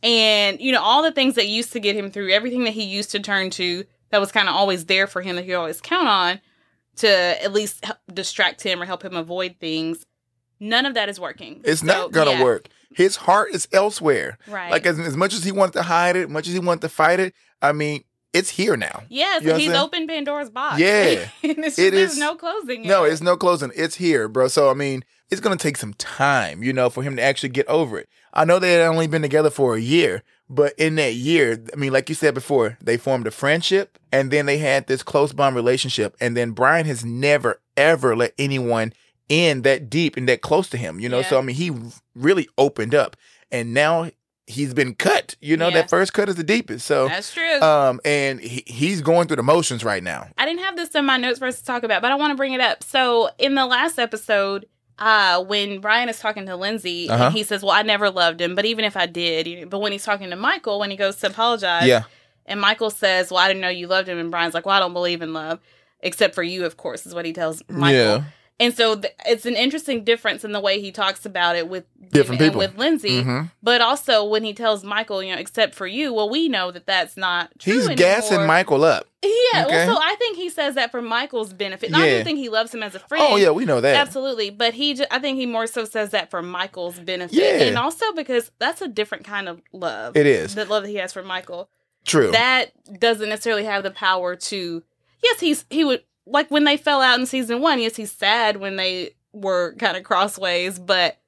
And, you know, all the things that used to get him through, everything that he used to turn to that was kind of always there for him that he always count on to at least distract him or help him avoid things. None of that is working. It's So, not gonna yeah, work. His heart is elsewhere. Right. Like as, as much as he wanted to hide it, much as he wanted to fight it, I mean, it's here now. Yes, You know he's opened Pandora's box. Yeah. and it's just, It there's is- no closing. No, it. it's no closing. It's here, bro. So I mean, it's gonna take some time, you know, for him to actually get over it. I know they had only been together for a year, but in that year, I mean, like you said before, they formed a friendship and then they had this close bond relationship. And then Brian has never ever let anyone in that deep and that close to him, you know. So I mean, he really opened up, and now he's been cut. You know, Yeah. that first cut is the deepest. So, That's true. um, and he, he's going through the motions right now. I didn't have this in my notes for us to talk about, but I want to bring it up. So in the last episode, uh, when Brian is talking to Lindsay, Uh-huh. and he says, "Well, I never loved him, but even if I did, you but when he's talking to Michael, when he goes to apologize, Yeah, and Michael says, "Well, I didn't know you loved him," and Brian's like, "Well, I don't believe in love." Except for you, of course, is what he tells Michael. yeah, And so th- it's an interesting difference in the way he talks about it with Different people. with Lindsay. hmm But also when he tells Michael, you know, except for you, well, we know that that's not true. he's anymore. gassing Michael up. Yeah, Okay. well, so I think he says that for Michael's benefit. Not Yeah. to think he loves him as a friend. Oh yeah, we know that. Absolutely, but he, ju- I think he more so says that for Michael's benefit, Yeah. and also because that's a different kind of love. It is the love that he has for Michael. true. That doesn't necessarily have the power to. Yes, he's he would like when they fell out in season one. Yes, he's sad when they were kind of crossways, but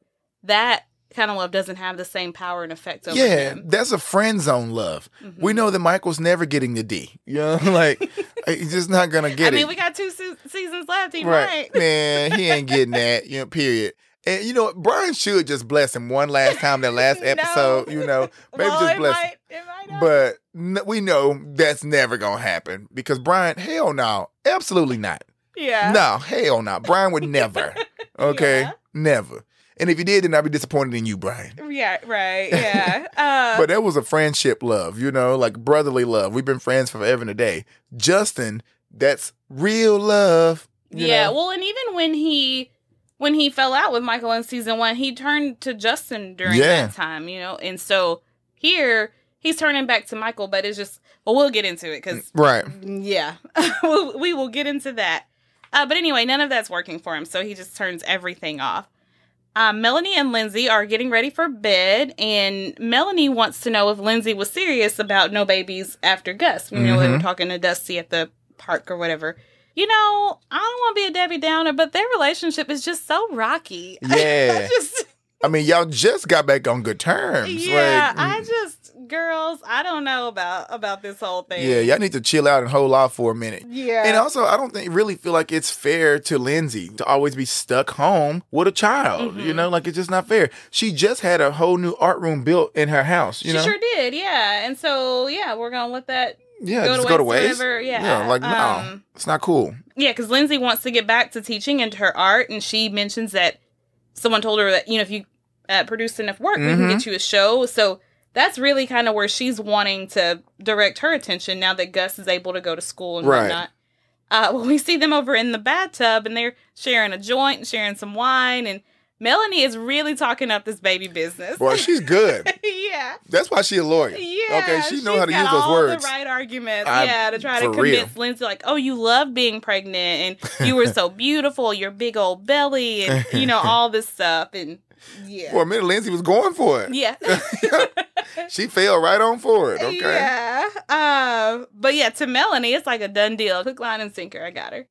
that kind of love doesn't have the same power and effect over yeah, him. that's a friend zone love. Mhm. We know that Michael's never getting the D. You know, like he's just not gonna get it. I mean, we got two se- seasons left. He right, might. man, he ain't getting that. You know, period. And you know, what? Brian should just bless him one last time. That last No. episode, you know, maybe well, just bless. might, it might not. But we know that's never gonna happen because Brian, hell no, absolutely not. yeah. No, hell no. Brian would never. Okay, Yeah. never. And if he did, then I'd be disappointed in you, Brian. Yeah, right. Yeah. Uh, But that was a friendship love, you know, like brotherly love. We've been friends forever and a day. Justin, that's real love. you yeah. know? Well, and even when he when he fell out with Michael in season one, he turned to Justin during Yeah. that time, you know. And so here he's turning back to Michael, but it's just well, we'll get into it because right. yeah, we'll, we will get into that. Uh, but anyway, none of that's working for him, so he just turns everything off. Uh, Melanie and Lindsay are getting ready for bed, and Melanie wants to know if Lindsay was serious about no babies after Gus. You know, they were talking to Dusty at the park or whatever. You know, I don't want to be a Debbie Downer, but their relationship is just so rocky. Yeah. Just I mean, y'all just got back on good terms. Yeah, like, I just girls, I don't know about about this whole thing. yeah, y'all need to chill out and hold off for a minute. Yeah. And also, I don't think really feel like it's fair to Lindsay to always be stuck home with a child. Mhm. You know, like it's just not fair. She just had a whole new art room built in her house. You she know, sure did, yeah. And so yeah, we're gonna let that yeah, go just to go to waste whenever- yeah, like no, um, it's not cool. Yeah, because Lindsay wants to get back to teaching and her art, and she mentions that someone told her that you know if you uh, produce enough work, we can Mhm. get you a show. So that's really kind of where she's wanting to direct her attention now that Gus is able to go to school and Right. whatnot. Uh, well, we see them over in the bathtub, and they're sharing a joint and sharing some wine, and Melanie is really talking up this baby business. Well, she's good. yeah. That's why she a lawyer. Yeah, Okay, she know how to use those all words. The right arguments, I- yeah, to try to for real. convince Lindsay, like, oh, you love being pregnant, and you were so beautiful, your big old belly, and you know all this stuff, and yeah, For a minute, Lindsay was going for it. yeah, She fell right on for it. Okay. yeah. Uh, but yeah, to Melanie, it's like a done deal, hook, line, and sinker. I got her.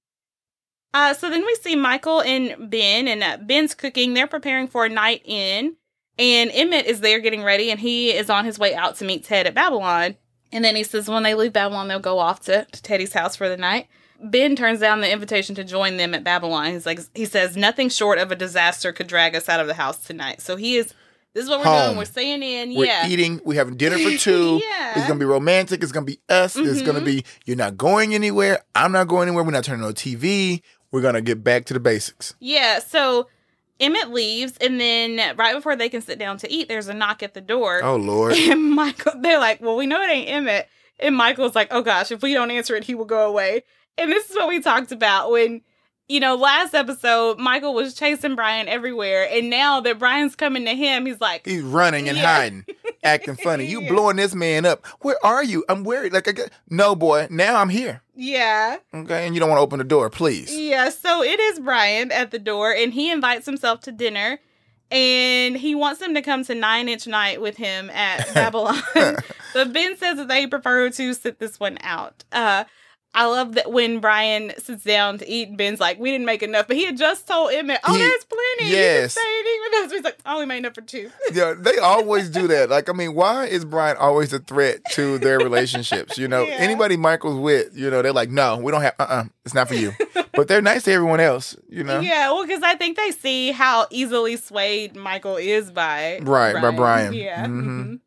Uh, so then we see Michael and Ben, and uh, Ben's cooking. They're preparing for a night in, and Emmett is there getting ready, and he is on his way out to meet Ted at Babylon. And then he says when they leave Babylon, they'll go off to, to Teddy's house for the night. Ben turns down the invitation to join them at Babylon. He's like, he says nothing short of a disaster could drag us out of the house tonight. So he is. This is what we're Home. doing. We're staying in. We're yeah. eating. We're having dinner for two. Yeah. It's gonna be romantic. It's gonna be us. It's gonna Mhm. be you're not going anywhere. I'm not going anywhere. We're not turning on TV. We're gonna get back to the basics. Yeah, so Emmett leaves, and then right before they can sit down to eat, there's a knock at the door. Oh Lord. And Michael, they're like, well, we know it ain't Emmett. And Michael's like, oh gosh, if we don't answer it, he will go away. And this is what we talked about when, you know, last episode, Michael was chasing Brian everywhere. And now that Brian's coming to him, he's like, He's running and Yeah. hiding, acting funny. You Yeah. blowing this man up. Where are you? I'm worried. Like I got no boy. Now I'm here. yeah. Okay, and you don't want to open the door, please. Yeah, so it is Brian at the door, and he invites himself to dinner, and he wants them to come to Nine Inch Night with him at Babylon. but Ben says that they prefer to sit this one out. Uh, I love that when Brian sits down to eat, Ben's like, "We didn't make enough," but he had just told Emmett, "Oh, He- there's plenty." yes. You can stay and eat with. He's like, "I only made enough for two. Yeah, they always do that. Like, I mean, why is Brian always a threat to their relationships? You know, Yeah. anybody Michael's with, you know, they're like, no, we don't have. Uh, uh it's not for you. but they're nice to everyone else. You know, Yeah, well, because I think they see how easily swayed Michael is by Right, by Brian. Yeah. Mhm.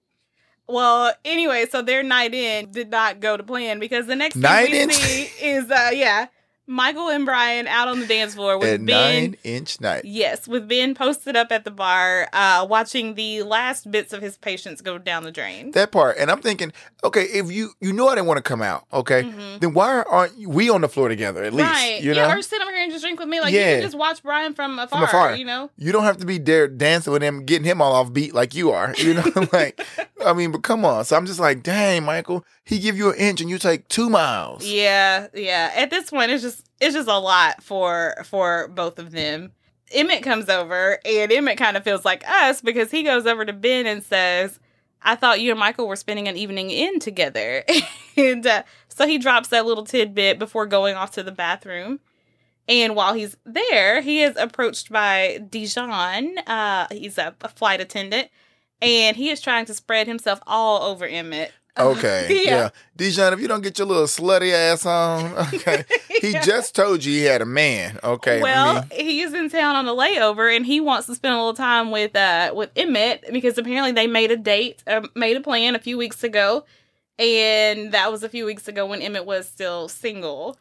Well, anyway, so their night in did not go to plan because the next Night thing we in? see is, uh, yeah, Michael and Brian out on the dance floor with at Ben. nine inch night. Yes, with Ben posted up at the bar, uh, watching the last bits of his patience go down the drain. That part, and I'm thinking, okay, if you you know I didn't want to come out, okay, Mhm. then why aren't we on the floor together at least? right. You yeah, know, or sit over here and just drink with me. Like, you Yeah. can just watch Brian from afar, from afar. you know? you don't have to be there dancing with him, getting him all off beat like you are. You know, like I mean, but come on. So I'm just like, dang, Michael, he give you an inch and you take two miles. Yeah, yeah. At this point, it's just it's just a lot for for both of them. Emmett comes over, and Emmett kind of feels like us because he goes over to Ben and says, "I thought you and Michael were spending an evening in together," and uh, so he drops that little tidbit before going off to the bathroom. And while he's there, he is approached by Dijon. Uh, he's a, a flight attendant, and he is trying to spread himself all over Emmett. Okay, yeah. Dijon, if you don't get your little slutty ass on, okay. He Yeah. just told you he had a man. Okay. Well, he's in town on a layover, and he wants to spend a little time with uh with Emmett because apparently they made a date, uh, made a plan a few weeks ago, and that was a few weeks ago when Emmett was still single.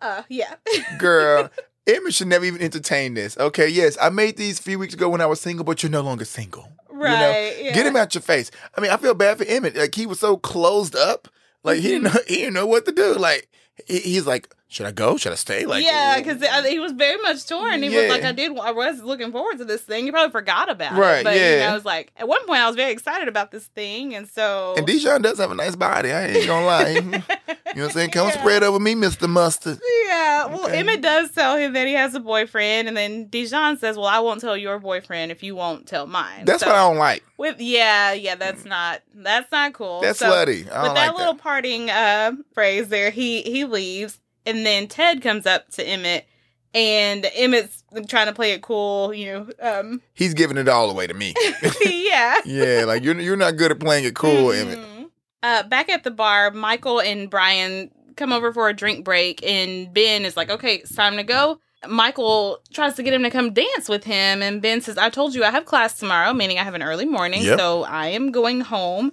Uh, yeah, girl, Emmett should never even entertain this. Okay, yes, I made these a few weeks ago when I was single, but you're no longer single. right. yeah. Get him out your face. I mean, I feel bad for Emmett. Like he was so closed up. Like he didn't mm-hmm. know he didn't know what to do. Like he, he's like, should I go? Should I stay? Like yeah, because he was very much torn. He was Yeah. like, "I did. I was looking forward to this thing. You probably forgot about Right, it, but you yeah. know, I was like, at one point, I was very excited about this thing, and so And Dijon does have a nice body. I ain't gonna lie. you know what I'm saying? Come Yeah. spread over me, Mr. Mustard. Yeah, well, Okay. Emmett does tell him that he has a boyfriend, and then Dijon says, "Well, I won't tell your boyfriend if you won't tell mine." That's So, what I don't like. with yeah, yeah, that's not that's not cool. That's So, slutty. I With that like little that. parting uh, phrase there, he he leaves, and then Ted comes up to Emmett and Emmett's trying to play it cool, you know. Um, He's giving it all away to me. yeah. yeah, like you're you're not good at playing it cool, Emmett. Mhm. Uh, back at the bar, Michael and Brian come over for a drink break, and Ben is like, "Okay, it's time to go." Michael tries to get him to come dance with him, and Ben says, "I told you I have class tomorrow, meaning I have an early morning, Yep. so I am going home."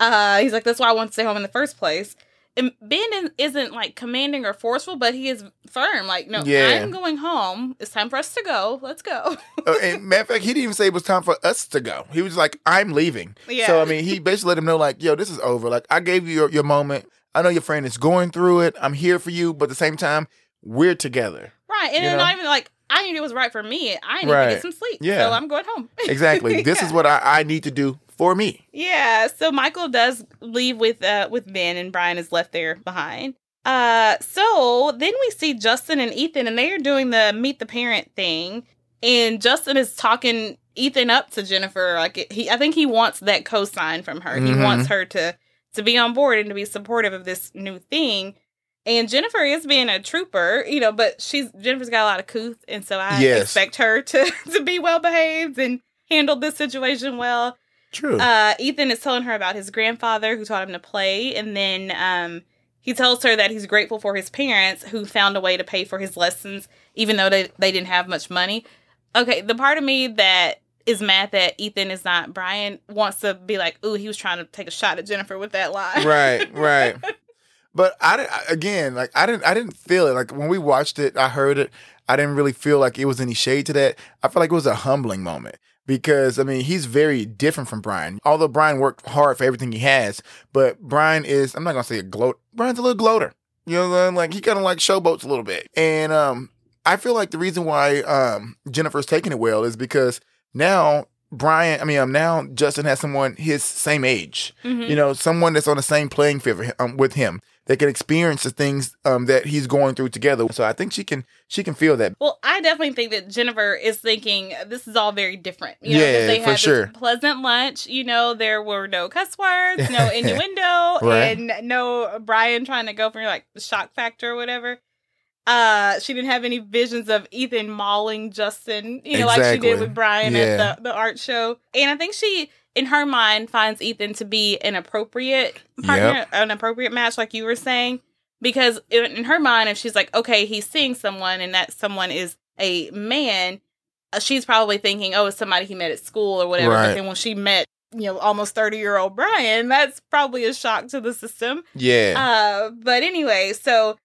Uh, he's like, "That's why I want to stay home in the first place." And Ben is- isn't like commanding or forceful, but he is firm. Like, no, Yeah. I'm going home. It's time for us to go. Let's go. Uh, and matter of fact, he didn't even say it was time for us to go. He was like, "I'm leaving." yeah. So I mean, he basically let him know, like, "Yo, this is over. Like, I gave you your, your moment. I know your friend is going through it. I'm here for you, but at the same time, we're together." right, and you it's know? not even like I knew it was right for me. I need to get some sleep. Yeah. so I'm going home. Exactly. This is what I, I need to do for me. Yeah, so Michael does leave with uh with Ben and Brian is left there behind. Uh so then we see Justin and Ethan and they are doing the meet the parent thing and Justin is talking Ethan up to Jennifer like he I think he wants that cosign from her. He Mhm. wants her to to be on board and to be supportive of this new thing. And Jennifer is being a trooper, you know, but she's Jennifer's got a lot of couth, and so I Yes. expect her to to be well behaved and handle this situation well True. uh, Ethan is telling her about his grandfather who taught him to play, and then um, he tells her that he's grateful for his parents who found a way to pay for his lessons, even though they, they didn't have much money. Okay, the part of me that is mad that Ethan is not Brian wants to be like, ooh, he was trying to take a shot at Jennifer with that line. right, right. But I. I- Again, like I didn't. I didn't feel it. Like when we watched it, I heard it. I didn't really feel like it was any shade to that. I felt like it was a humbling moment because I mean he's very different from Brian. Although Brian worked hard for everything he has, but Brian is. I'm not gonna say a gloat. Brian's a little gloater. You know, what I'm saying? like he kind of like showboats a little bit. And um, I feel like the reason why um Jennifer's taking it well is because now Brian. I mean, um, now Justin has someone his same age Mhm. you know, someone that's on the same playing field um, with him. They can experience the things um, that he's going through together. So I think she can she can feel that. Well, I definitely think that Jennifer is thinking this is all very different. You know, Yeah, they for had this sure. pleasant lunch. You know, there were no cuss words, no innuendo, Right. and no Brian trying to go for like the shock factor or whatever. Uh, she didn't have any visions of Ethan mauling Justin, you know, like she did with Brian Yeah. at the, the art show. And I think she, in her mind, finds Ethan to be an appropriate partner, an appropriate match, like you were saying. Because in in her mind if she's like okay he's seeing someone and that someone is a man uh, she's probably thinking oh it's somebody he met at school or whatever. Right. but then when she met you know almost 30 year old brian that's probably a shock to the system. Yeah. uh but anyway so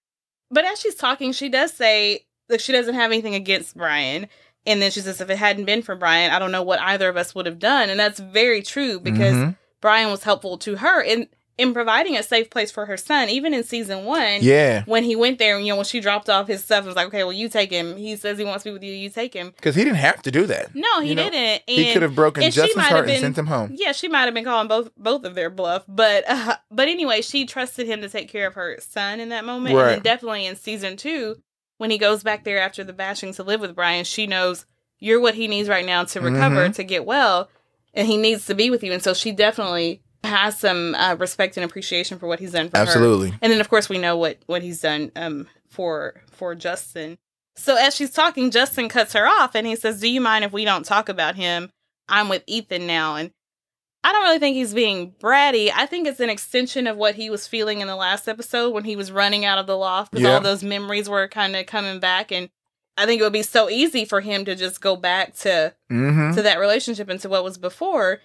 but as she's talking she does say that she doesn't have anything against brian and then she says if it hadn't been for brian i don't know what either of us would have done and that's very true because Mhm. brian was helpful to her in in providing a safe place for her son even in season one yeah, when he went there, you know, when she dropped off his stuff, and was like, okay, well, you take him. He says he wants to be with you. You take him. because he didn't have to do that. No, he You know, didn't. And he could have broken Justin's heart have and sent him home. yeah, she might have been calling both both of their bluff, but uh, but anyway, she trusted him to take care of her son in that moment, and then definitely in season two, when he goes back there after the bashing to live with Brian, she knows you're what he needs right now to recover Mhm. to get well, and he needs to be with you, and so she definitely has some uh, respect and appreciation for what he's done for her. Absolutely. And then of course we know what what he's done um for for Justin. So as she's talking, Justin cuts her off and he says, "Do you mind if we don't talk about him? I'm with Ethan now." And I don't really think he's being bratty. I think it's an extension of what he was feeling in the last episode when he was running out of the loft because Yeah. all those memories were kind of coming back and I think it would be so easy for him to just go back to Mm-hmm. to that relationship and to what was before.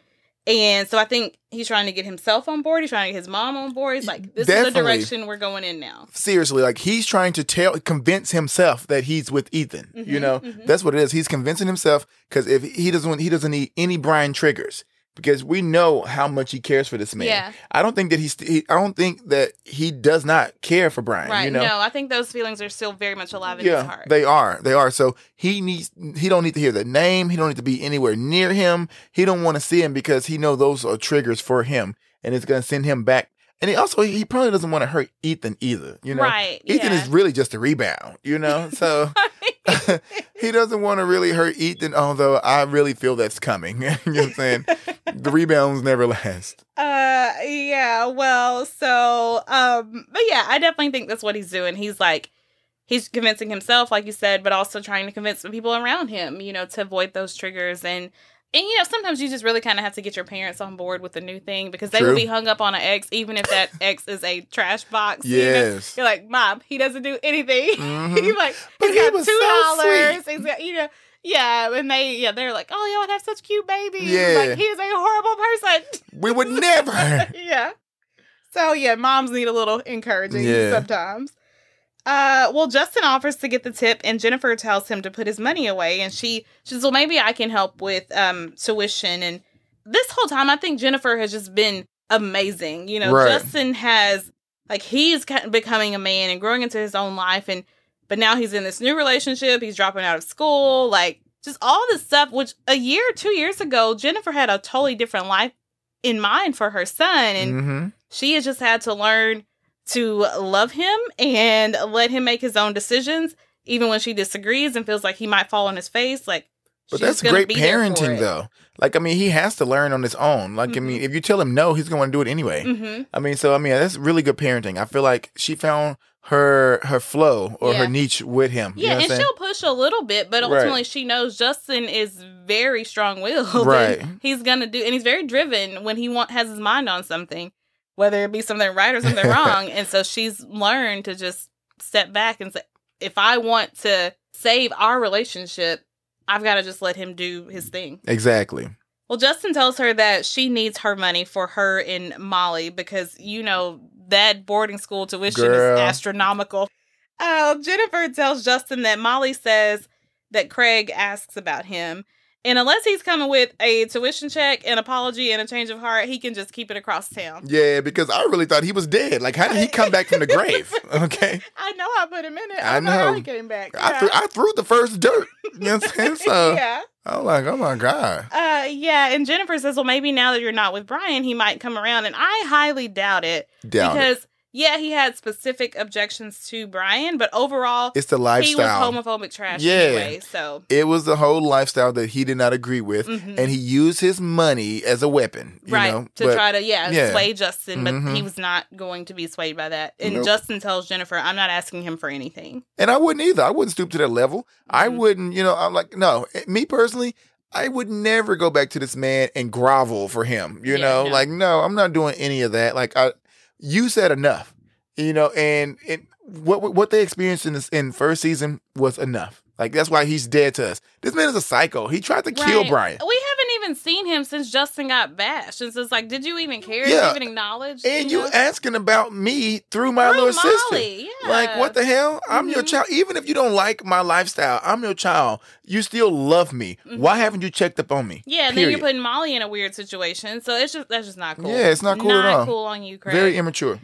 And so I think he's trying to get himself on board. He's trying to get his mom on board. He's like, this is the direction we're going in now. Seriously, like he's trying to tell, convince himself that he's with Ethan. you Mhm, know, mhm. that's what it is. He's convincing himself because if he doesn't, he doesn't need any Brian triggers because we know how much he cares for this man. Yeah. I don't think that he's. He, I don't think that he does not care for Brian. Right. You know. No, I think those feelings are still very much alive in his Yeah, heart. they are. They are. So he needs. He don't need to hear the name. He don't need to be anywhere near him. He don't want to see him because he know those are triggers for him, and it's gonna send him back. And he also he probably doesn't want to hurt Ethan either. You know, right. Ethan yeah. is really just a rebound. You know, so he doesn't want to really hurt Ethan. Although I really feel that's coming. you know what I'm saying? the rebounds never last. Uh yeah, well, so um but yeah, I definitely think that's what he's doing. He's like he's convincing himself, like you said, but also trying to convince the people around him, you know, to avoid those triggers and and you know, sometimes you just really kind of have to get your parents on board with a new thing because they True. will be hung up on an ex, even if that ex is a trash box. you know? Yes. You're like, Mom, he doesn't do anything. Mhm. he's like, But he's he got was two so dollars. sweet. he's got, you know, yeah, and they, yeah, they're like, oh, y'all would have such cute babies. Yeah. Like, he is a horrible person. We would never. yeah. So yeah, moms need a little encouraging Yeah. sometimes. Uh, well, Justin offers to get the tip, and Jennifer tells him to put his money away. And she, she says, "Well, maybe I can help with um tuition." And this whole time, I think Jennifer has just been amazing. You know, Right. Justin has like he's becoming a man and growing into his own life, and but now he's in this new relationship. He's dropping out of school, like just all this stuff. Which a year, two years ago, Jennifer had a totally different life in mind for her son, and hmm she has just had to learn to love him and let him make his own decisions, even when she disagrees and feels like he might fall on his face. Like, But that's great be parenting, though. Like, I mean, he has to learn on his own. Like, I Mhm. mean, if you tell him no, he's going to do it anyway. hmm I mean, so I mean, that's really good parenting. I feel like she found her her flow or her niche with him. You Yeah, know and saying? she'll push a little bit, but Right. ultimately she knows Justin is very strong willed. Right. He's gonna do, and he's very driven when he want has his mind on something, whether it be something right or something wrong. And so she's learned to just step back and say, if I want to save our relationship, I've got to just let him do his thing. Exactly. Well, Justin tells her that she needs her money for her and Molly because you know that boarding school tuition Girl. is astronomical. Uh, Jennifer tells Justin that Molly says that Craig asks about him, and unless he's coming with a tuition check, an apology, and a change of heart, he can just keep it across town. Yeah, because I really thought he was dead. Like, how did he come back from the grave? Okay. I know I put him in it. I I know how he came back. I, threw, I threw the first dirt. You know what I'm saying? So yeah. I'm like, oh my God. Uh, yeah, and Jennifer says, well, maybe now that you're not with Brian, he might come around, and I highly doubt it. Doubt it. Yeah, he had specific objections to Brian, but overall It's the lifestyle. he was homophobic trash Yeah. anyway. So it was the whole lifestyle that he did not agree with. mhm. And he used his money as a weapon. You right know? to But- try to yeah, yeah. sway Justin, but Mhm. he was not going to be swayed by that. And Nope. Justin tells Jennifer, "I'm not asking him for anything." And I wouldn't either. I wouldn't stoop to that level. I Mhm. wouldn't, you know, I'm like, no, eh, me personally, I would never go back to this man and grovel for him. You Yeah, know, no. like, no, I'm not doing any of that. Like, I, you said enough, you know, and it, what what they experienced in this in first season was enough. Like, that's why he's dead to us. This man is a psycho. He tried to kill Right. Brian. We haven't even seen him since Justin got bashed, and so it's like, did you even care? Did Yeah. you even acknowledge? And you know? asking about me through my Through little sister. Yeah. Like, what the hell? I'm your Mhm. child. Even if you don't like my lifestyle, I'm your child. You still love me. Why Mhm. haven't you checked up on me? Yeah, and Period. then you're putting Molly in a weird situation, so it's just that's just not cool. Yeah, it's not cool at Not all. cool on you, Craig. Very immature.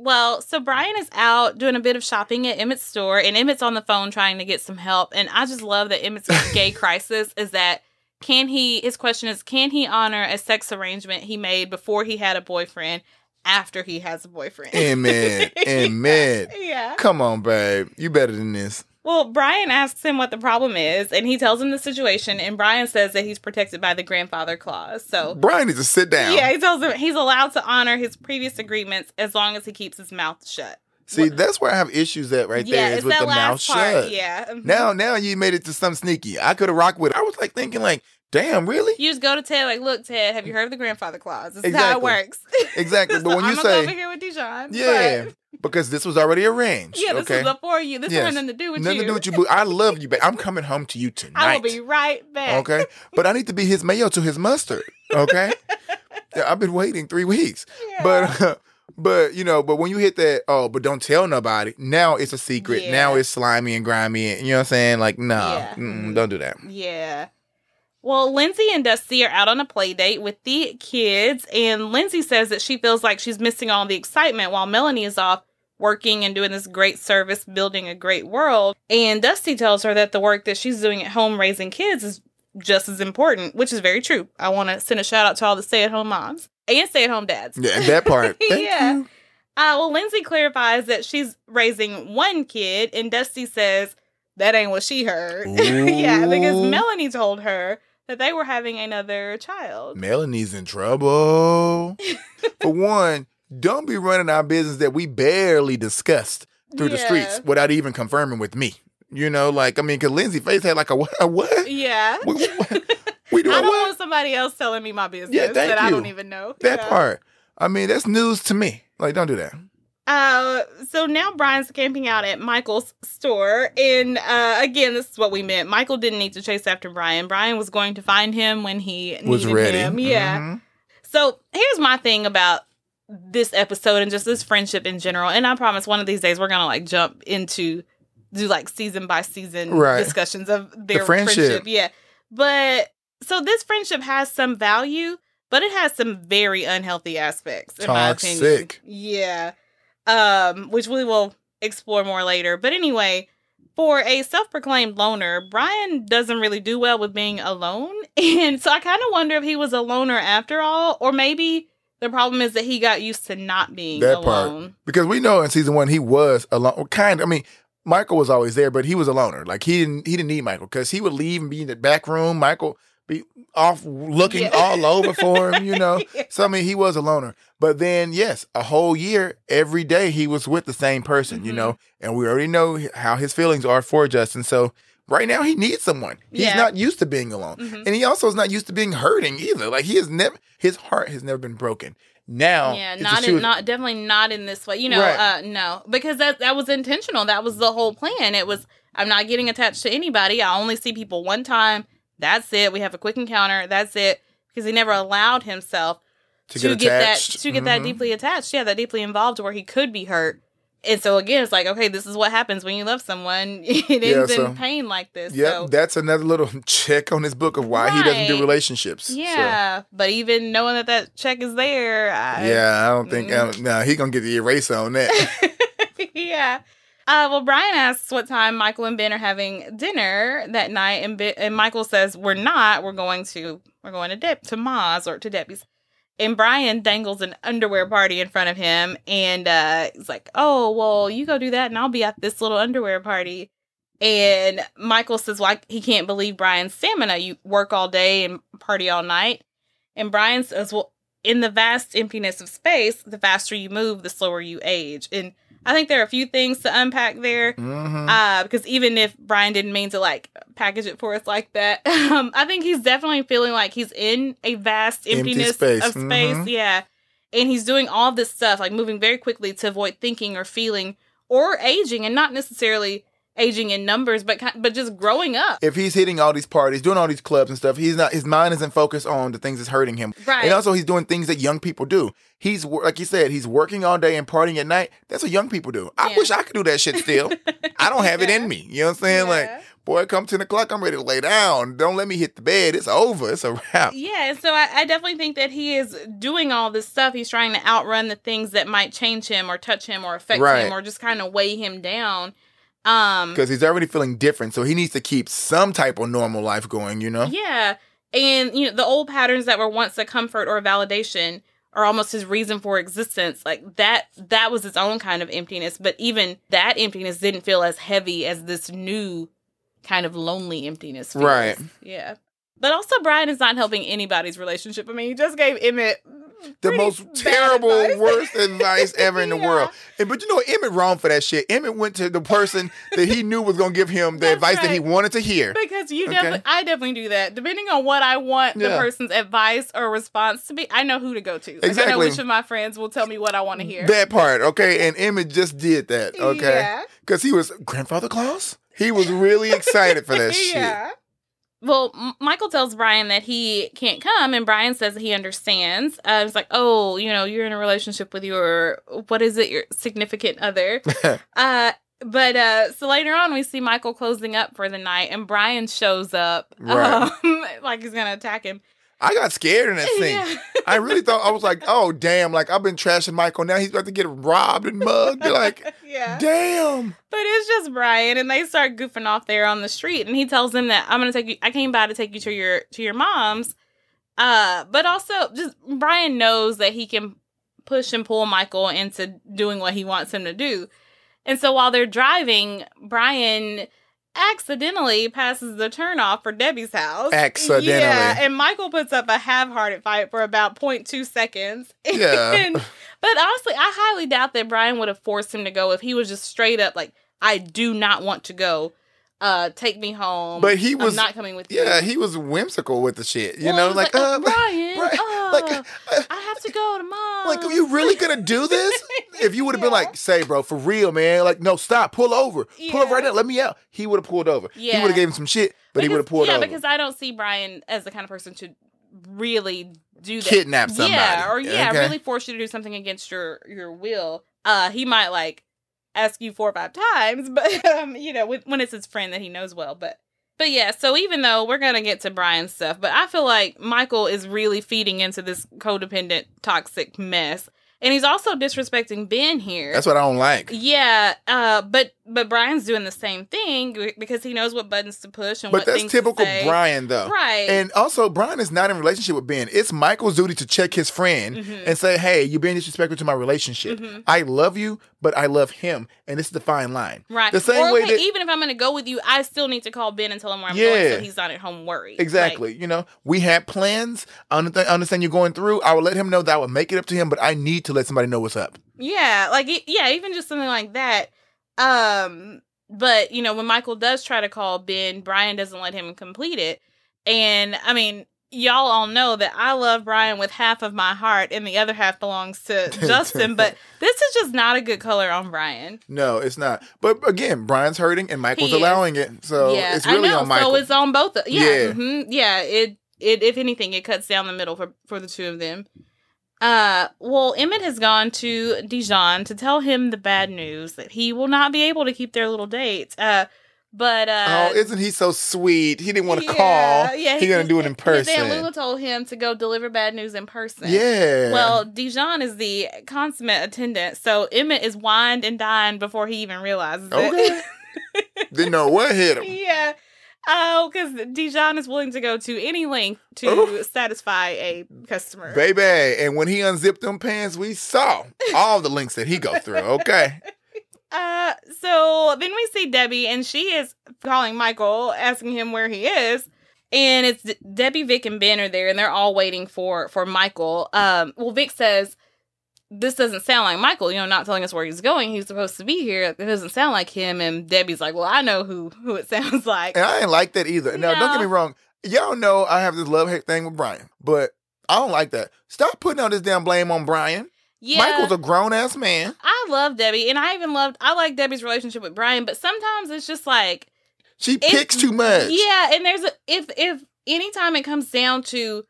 Well, so Brian is out doing a bit of shopping at Emmett's store, and Emmett's on the phone trying to get some help. And I just love that Emmett's gay crisis is that can he? His question is, can he honor a sex arrangement he made before he had a boyfriend? After he has a boyfriend. Amen. Amen. yeah. Come on, babe. You better than this. Well, Brian asks him what the problem is, and he tells him the situation. And Brian says that he's protected by the grandfather clause. So Brian needs to sit down. yeah, he tells him he's allowed to honor his previous agreements as long as he keeps his mouth shut. See, that's where I have issues at right yeah, there is it's with that the mouth last part. shut. Yeah. Now, now you made it to some sneaky. I could have rocked with it. I was like thinking, like, damn, really? You just go to Ted, like, look, Ted, have you heard of the grandfather clause? This is how it works. Exactly. But when I'm you over say, here with Dijon. yeah, but- because this was already arranged. yeah, this okay. was before you. This Yes. has nothing to do with Nothing you. Nothing to do with you, boo. I love you, but I'm coming home to you tonight. I will be right back. Okay. But I need to be his mayo to his mustard. Okay. I've been waiting three weeks. Yeah. But but you know, but when you hit that, oh, but don't tell nobody. Now it's a secret. Yeah. Now it's slimy and grimy. And, you know what I'm saying? Like, no, Yeah. don't do that. Yeah. Well, Lindsay and Dusty are out on a play date with the kids, and Lindsay says that she feels like she's missing all the excitement while Melanie is off working and doing this great service, building a great world. And Dusty tells her that the work that she's doing at home raising kids is just as important, which is very true. I want to send a shout out to all the stay at home moms and stay at home dads. Yeah, that part. Yeah. you. Uh, well, Lindsay clarifies that she's raising one kid, and Dusty says that ain't what she heard. yeah, because Melanie told her that they were having another child. Melanie's in trouble. For one, don't be running our business that we barely discussed through the streets without even confirming with me. You know, like I mean, because Lindsay Face had like a what? A what? Yeah. We, we- doing I don't what? want somebody else telling me my business Yeah, thank that I don't even know. that Yeah. part. I mean, that's news to me. Like, don't do that. Uh, so now Brian's camping out at Michael's store, and uh, again, this is what we meant. Michael didn't need to chase after Brian. Brian was going to find him when he Was needed ready. him. Yeah. Mhm. So here's my thing about this episode and just this friendship in general. And I promise one of these days we're gonna like jump into do like season by season Right. discussions of their friendship. friendship. Yeah. But so this friendship has some value, but it has some very unhealthy aspects, in my opinion. Toxic. Yeah. Um, which we will explore more later. But anyway, for a self-proclaimed loner, Brian doesn't really do well with being alone. And so I kind of wonder if he was a loner after all, or maybe the problem is that he got used to not being That part. Because we know in season one he was alone. Kind. of. I mean, Michael was always there, but he was a loner. Like he didn't. He didn't need Michael because he would leave and be in the back room. Michael be off looking Yeah. all over for him. You know. Yeah. So I mean, he was a loner. But then, yes, a whole year, every day he was with the same person. You Mhm. know, and we already know how his feelings are for Justin. So right now, he needs someone. He's Yeah. not used to being alone, Mhm. and he also is not used to being hurting either. Like he has never, his heart has never been broken. Now, yeah, not in, not definitely not in this way. You know, Right. uh no, because that that was intentional. That was the whole plan. It was I'm not getting attached to anybody. I only see people one time. That's it. We have a quick encounter. That's it. Because he never allowed himself to to, get, get, that to get that Mhm. deeply attached. Yeah, that deeply involved where he could be hurt. And so again, it's like, okay, this is what happens when you love someone. It Yeah, ends so- in pain like this. Yeah, So that's another little check on his book of why he doesn't do Right. relationships. So, yeah, but even knowing that that check is there, I, yeah, I don't think. Mm. Um, nah, he gonna get the eraser on that. yeah. Uh, well, Brian asks what time Michael and Ben are having dinner that night, and ben, and Michael says we're not. We're going to we're going to Deb to Ma's or to Debbie's. And Brian dangles an underwear party in front of him, and uh, he's like, "Oh, well, you go do that, and I'll be at this little underwear party." And Michael says, "Well, he can't believe Brian's stamina. You work all day and party all night." And Brian says, "Well, in the vast emptiness of space, the faster you move, the slower you age." And I think there are a few things to unpack there. hmm Uh, because even if Brian didn't mean to like package it for us like that, um, I think he's definitely feeling like he's in a vast Empty emptiness space. of space. Mhm. Yeah. And he's doing all this stuff, like moving very quickly to avoid thinking or feeling or aging, and not necessarily aging in numbers, but but just growing up. if he's hitting all these parties, doing all these clubs and stuff, he's not. His mind isn't focused on the things that's hurting him. Right. And also, he's doing things that young people do. He's like you said, he's working all day and partying at night. That's what young people do. I Yeah. wish I could do that shit still. I don't have it in me. You know what I'm saying? Like, Yeah. Boy, come ten o'clock, I'm ready to lay down. Don't let me hit the bed. It's over. It's a wrap. Yeah, so I, I definitely think that he is doing all this stuff. He's trying to outrun the things that might change him or touch him or affect Right. him or just kind of weigh him down. Um Because he's already feeling different, so he needs to keep some type of normal life going. You know? Yeah. And you know, the old patterns that were once a comfort or a validation are almost his reason for existence. Like that that was its own kind of emptiness, but even that emptiness didn't feel as heavy as this new kind of lonely emptiness feels. Right. Yeah. But also Brian is not helping anybody's relationship. I mean, he just gave Emmett the most terrible, advice. worst advice ever in the Yeah. world. And, but you know, Emmett wrong for that shit. Emmett went to the person that he knew was gonna give him the That's advice that he wanted to hear. Because you Okay. definitely, I definitely do that. Depending on what I want the person's advice or response to be, I know who to go to. Like, I know Exactly. which of my friends will tell me what I want to hear. That part, okay? And Emmett just did that, okay? Yeah. Because he was grandfather clause. He was really excited for that shit. yeah. Well, M- Michael tells Brian that he can't come, and Brian says that he understands. Uh, it's like, oh, you know, you're in a relationship with your what is it, your significant other. uh, but uh, so later on, we see Michael closing up for the night, and Brian shows up, Right. um, like he's gonna attack him. I got scared in that scene. Yeah. I really thought I was like, oh damn, like I've been trashing Michael. Now he's about to get robbed and mugged. You're like, yeah. damn. But it's just Brian, and they start goofing off there on the street, and he tells him that I'm gonna take you. I came by to take you to your to your mom's. Uh, but also just Brian knows that he can push and pull Michael into doing what he wants him to do, and so while they're driving, Brian accidentally passes the turnoff for Debbie's house. Accidentally. Yeah, and Michael puts up a half-hearted fight for about 0.2 seconds. Yeah. And- but honestly, I highly doubt that Brian would have forced him to go if he was just straight up like, I do not want to go. Uh, take me home. But he I'm was- not coming with you. Yeah, he was whimsical with the shit. You Well, know, was like, uh, uh, Brian, Brian, uh, like, uh, I have to go to mom. like, are you really gonna do this? If you would have been like, say, bro, for real, man, like, no, stop, pull over, pull over right now, let me out. He would have pulled over. yeah. He would have gave him some shit, but he would have pulled yeah, over. because I don't see Brian as the kind of person to really do that. Kidnap somebody. Yeah, or yeah, okay? really force you to do something against your your will. Uh, he might like ask you four or five times, but um, you know, with, when it's his friend that he knows well. But but yeah, so even though we're gonna get to Brian's stuff, but I feel like Michael is really feeding into this codependent, toxic mess, and he's also disrespecting Ben here. That's what I don't like. Yeah, uh, but but Brian's doing the same thing because he knows what buttons to push and But what that's things typical to say. Brian, though. right? And also, Brian is not in a relationship with Ben. It's Michael's duty to check his friend Mhm. and say, "Hey, you're being disrespectful to my relationship. Mhm. I love you, but I love him, and this is the fine line." right. the same or way okay, that- even if I'm going to go with you, I still need to call Ben and tell him where I'm Yeah. going, so he's not at home worried. Exactly. you know, we had plans. I understand, you're going through. I will let him know that I will make it up to him, but I need to let somebody know what's up. Yeah, like yeah, even just something like that. Um, but you know, when Michael does try to call Ben, Brian doesn't let him complete it. And I mean, y'all all know that I love Brian with half of my heart, and the other half belongs to Justin. but this is just not a good color on Brian. No, it's not. But again, Brian's hurting and Michael's allowing it. So yeah, it's really on Michael. So it's on both. Of, yeah, Yeah. mhm, yeah. It it if anything, it cuts down the middle for for the two of them. Uh, well, Emmett has gone to Dijon to tell him the bad news that he will not be able to keep their little date. Uh, but uh, oh, isn't he so sweet? He didn't want to yeah, call. Yeah, He's gonna do it in person. Person. Lula told him to go deliver bad news in person. Yeah. Well, Dijon is the consummate attendant, so Emmett is wined and dined before he even realizes Okay. it. didn't know what hit him. Yeah. Oh, because Dijon is willing to go to any length to satisfy a customer. Baby, and when he unzipped them pants, we saw all the links that he go through. Okay. Uh, so then we see Debbie, and she is calling Michael, asking him where he is. And it's Debbie, Vic, and Ben are there, and they're all waiting for for Michael. Um, well, Vic says this doesn't sound like Michael. You know, not telling us where he's going. He's supposed to be here. It doesn't sound like him. And Debbie's like, "Well, I know who who it sounds like." And I ain't like that either. Now, don't get me wrong. Y'all know I have this love hate thing with Brian, but I don't like that. Stop putting all this damn blame on Brian. Yeah, Michael's a grown ass man. I love Debbie, and I even loved. I like Debbie's relationship with Brian, but sometimes it's just like She picks too much. Yeah, and there's a if if anytime it comes down to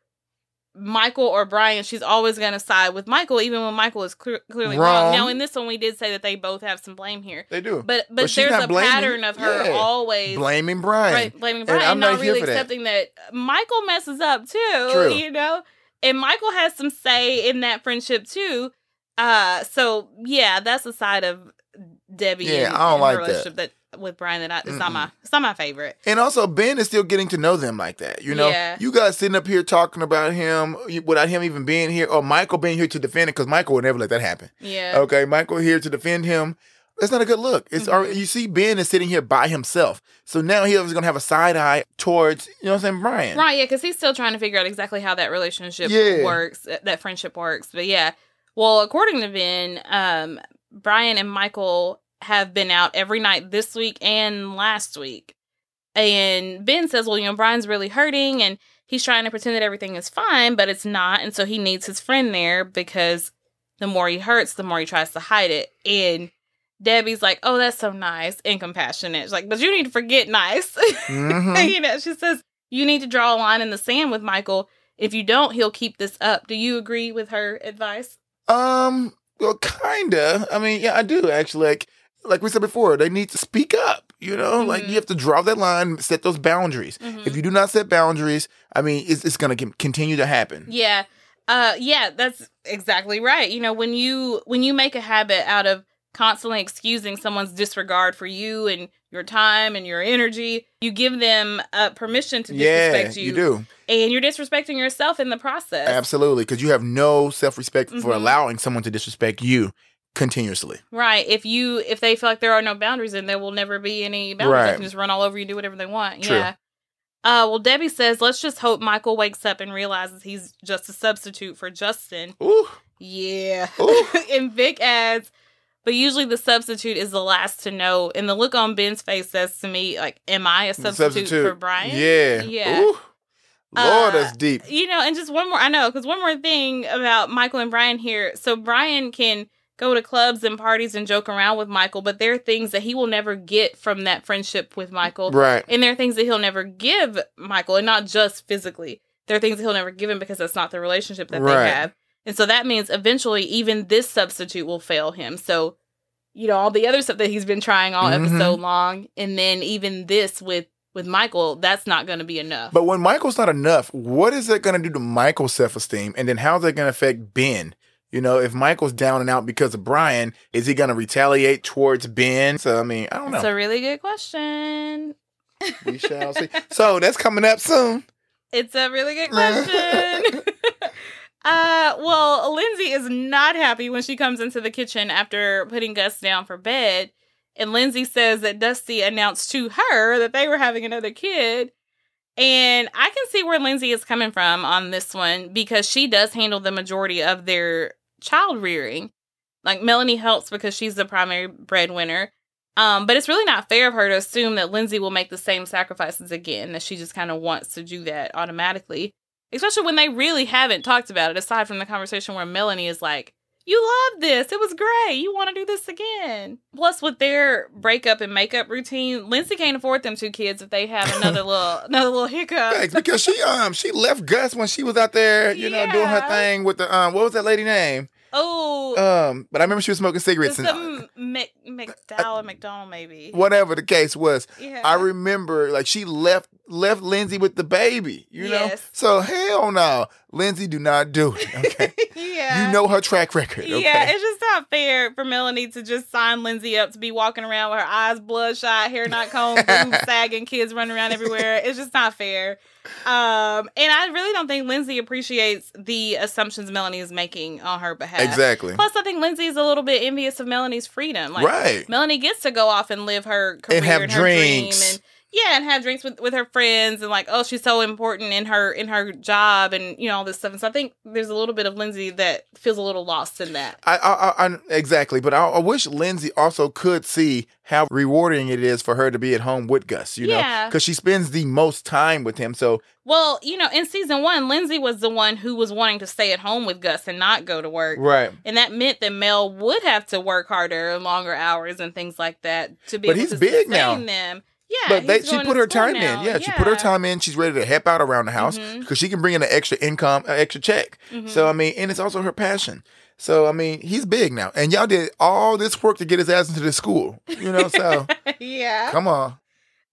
Michael or Brian, she's always gonna side with Michael, even when Michael is clear, clearly wrong. Wrong. Now, in this one, we did say that they both have some blame here, They do. but but, But there's a blaming- pattern of her yeah. always Blaming Brian. right, blaming Brian, I'm and not not really for that. accepting that. Michael messes up too. True. You know, and Michael has some say in that friendship too. Uh, so yeah, that's a side of Debbie. Yeah, and, I don't and like that. relationship that. With Brian that I, it's not Mm-mm. my it's not my favorite. And also, Ben is still getting to know them like that. You know, Yeah. you guys sitting up here talking about him without him even being here, or Michael being here to defend it, because Michael would never let that happen. Yeah. Okay, Michael here to defend him. That's not a good look. It's Mhm. you see Ben is sitting here by himself, so now he is gonna have a side eye towards you know what I'm saying, Brian. Right, yeah, because he's still trying to figure out exactly how that relationship Yeah. works, that that friendship works. But yeah, well, according to Ben, um, Brian and Michael have been out every night this week and last week. And Ben says, well, you know, Brian's really hurting and he's trying to pretend that everything is fine, but it's not. And so he needs his friend there because the more he hurts, the more he tries to hide it. And Debbie's like, oh, that's so nice and compassionate. She's like, but you need to forget nice. Mhm. you know, she says you need to draw a line in the sand with Michael. If you don't, he'll keep this up. Do you agree with her advice? Um, well, kinda. I mean, yeah, I do actually. Like, like we said before, they need to speak up. You know, like Mhm. you have to draw that line, set those boundaries. If you do not set boundaries, I mean, it's, it's gonna continue to happen. Yeah. Uh yeah, that's exactly right. You know, when you when you make a habit out of constantly excusing someone's disregard for you and your time and your energy, you give them uh, permission to Yeah, disrespect you, you do and you're disrespecting yourself in the process. absolutely because you have no self respect for Mhm. allowing someone to disrespect you. Continuously. Right. If you if they feel like there are no boundaries, then there will never be any boundaries. They can just run all over you, do whatever they want. True. Yeah. Uh, well, Debbie says, let's just hope Michael wakes up and realizes he's just a substitute for Justin. Ooh, Yeah. Ooh. and Vic adds, but usually the substitute is the last to know. And the look on Ben's face says to me, like, am I a substitute, for Brian? Yeah. Yeah. Ooh. Lord, Uh, that's deep. You know, and just one more, I know, because one more thing about Michael and Brian here. So Brian can go to clubs and parties and joke around with Michael, but there are things that he will never get from that friendship with Michael. Right. And there are things that he'll never give Michael, and not just physically. There are things that he'll never give him because that's not the relationship that Right. they have. And so that means eventually even this substitute will fail him. So, you know, all the other stuff that he's been trying all Mhm. episode long, and then even this with with Michael, that's not going to be enough. But when Michael's not enough, what is that going to do to Michael's self esteem? And then how's that going to affect Ben? You know, if Michael's down and out because of Brian, is he going to retaliate towards Ben? So, I mean, I don't That's know. a really good question. we shall see. So, that's coming up soon. It's a really good question. uh, well, Lindsay is not happy when she comes into the kitchen after putting Gus down for bed. And Lindsay says that Dusty announced to her that they were having another kid. And I can see where Lindsay is coming from on this one because she does handle the majority of their child rearing. Like Melanie helps because she's the primary breadwinner. Um, but it's really not fair of her to assume that Lindsay will make the same sacrifices again, that she just kind of wants to do that automatically. Especially when they really haven't talked about it, aside from the conversation where Melanie is like, You love this. It was great. You want to do this again. Plus, with their breakup and makeup routine, Lindsay can't afford them two kids if they have another little another little hiccup. Thanks, because she um she left Gus when she was out there, you know, doing her thing with the um what was that lady name? Oh, Um, but I remember she was smoking cigarettes and some Mc, McDowell, McDonald, maybe. whatever the case was. Yeah. I remember like she left left Lindsay with the baby, you know. So hell no, Lindsay, do not do it. Okay, yeah. you know her track record. Okay, Yeah, it's just not fair for Melanie to just sign Lindsay up to be walking around with her eyes bloodshot, hair not combed, boobs sagging, kids running around everywhere. It's just not fair. Um, and I really don't think Lindsay appreciates the assumptions Melanie is making on her behalf. exactly. Plus, I think Lindsay is a little bit envious of Melanie's freedom. Like, right. Melanie gets to go off and live her career And have her dream and yeah, and have drinks with, with her friends and like, oh, she's so important in her in her job and you know all this stuff. And so I think there's a little bit of Lindsay that feels a little lost in that. I, I, I, exactly, but I, I wish Lindsay also could see how rewarding it is for her to be at home with Gus. You know, Yeah. because she spends the most time with him. So Well, you know, in season one, Lindsay was the one who was wanting to stay at home with Gus and not go to work. right, And that meant that Mel would have to work harder and longer hours and things like that to be But able he's to big now. them. Yeah, but they, she put her time in. Yeah, she put her time in. She's ready to help out around the house because she can bring in an extra income, an extra check. Mhm. So I mean, and it's also her passion. So I mean, he's big now, and y'all did all this work to get his ass into the school. You know, so yeah. come on.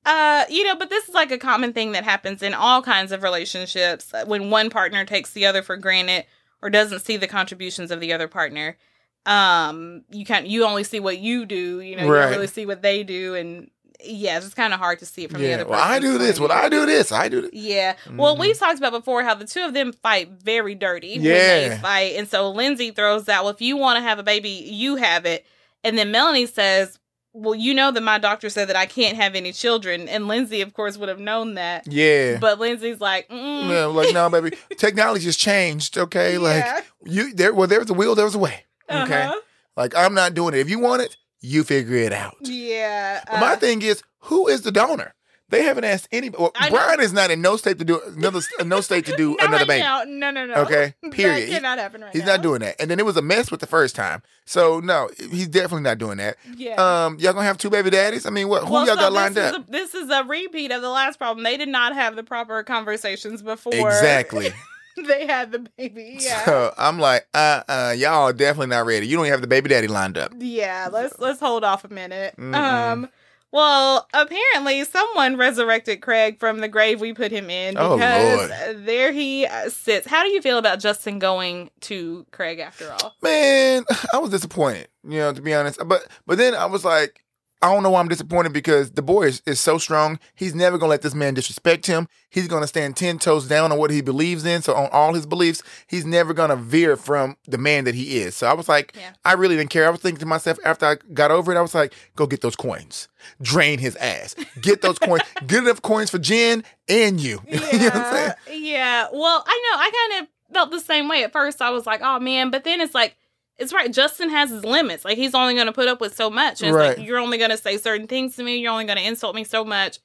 Uh, you know, but this is like a common thing that happens in all kinds of relationships uh, when one partner takes the other for granted or doesn't see the contributions of the other partner. Um, you can't you only see what you do, you know, you don't really see what they do, and yeah, it's kind of hard to see it from the Yeah. other. Well, I do this. Well. I do this. I do this. Yeah. Well, Mhm. we've talked about before how the two of them fight very dirty Yeah. they fight. And so Lindsay throws out, well, if you want to have a baby, you have it. And then Melanie says, well, you know that my doctor said that I can't have any children. And Lindsay, of course, would have known that. Yeah. But Lindsay's like, mm, Yeah, like no, baby. Technology has changed. Okay, yeah. like you there. Well, there's a will, there's a way. Okay, Uh-huh. like I'm not doing it. If you want it, you figure it out. Yeah. But my uh, thing is, who is the donor? They haven't asked anybody. Well, Brian is not in no state to do another no state to do not another right baby. now. No, no, no. Okay, period. He- cannot happen right He's now. not doing that. And then it was a mess with the first time. So no, he's definitely not doing that. Yeah. Um, y'all gonna have two baby daddies? I mean, what? Who Well, y'all so got lined this up? Is a, this is a repeat of the last problem. They did not have the proper conversations before. Exactly. they had the baby. Yeah. So I'm like, uh, uh, y'all are definitely not ready. You don't even have the baby daddy lined up. yeah. Let's let's hold off a minute. Mm-mm. Um. Well, apparently someone resurrected Craig from the grave we put him in Oh, because Lord. there he uh, sits. How do you feel about Justin going to Craig after all? Man, I was disappointed. You know, to be honest. But but then I was like, I don't know why I'm disappointed because the boy is, is so strong. He's never gonna let this man disrespect him. He's gonna stand ten toes down on what he believes in. So on all his beliefs, he's never gonna veer from the man that he is. So I was like, Yeah. I really didn't care. I was thinking to myself after I got over it, I was like, go get those coins, drain his ass, get those coins, get enough coins for Jen and you. you know what I'm saying? Yeah, yeah. Well, I know. I kind of felt the same way at first. I was like, oh man, but then it's like, it's right. Justin has his limits. Like he's only going to put up with so much. And it's Right. like you're only going to say certain things to me. You're only going to insult me so much,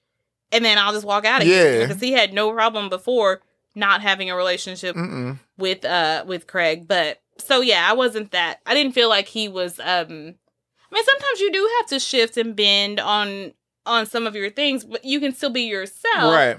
and then I'll just walk out of Yeah. here because he had no problem before not having a relationship Mm-mm. with uh with Craig. But so yeah, I wasn't that. I didn't feel like he was. um I mean, sometimes you do have to shift and bend on on some of your things, but you can still be yourself Right.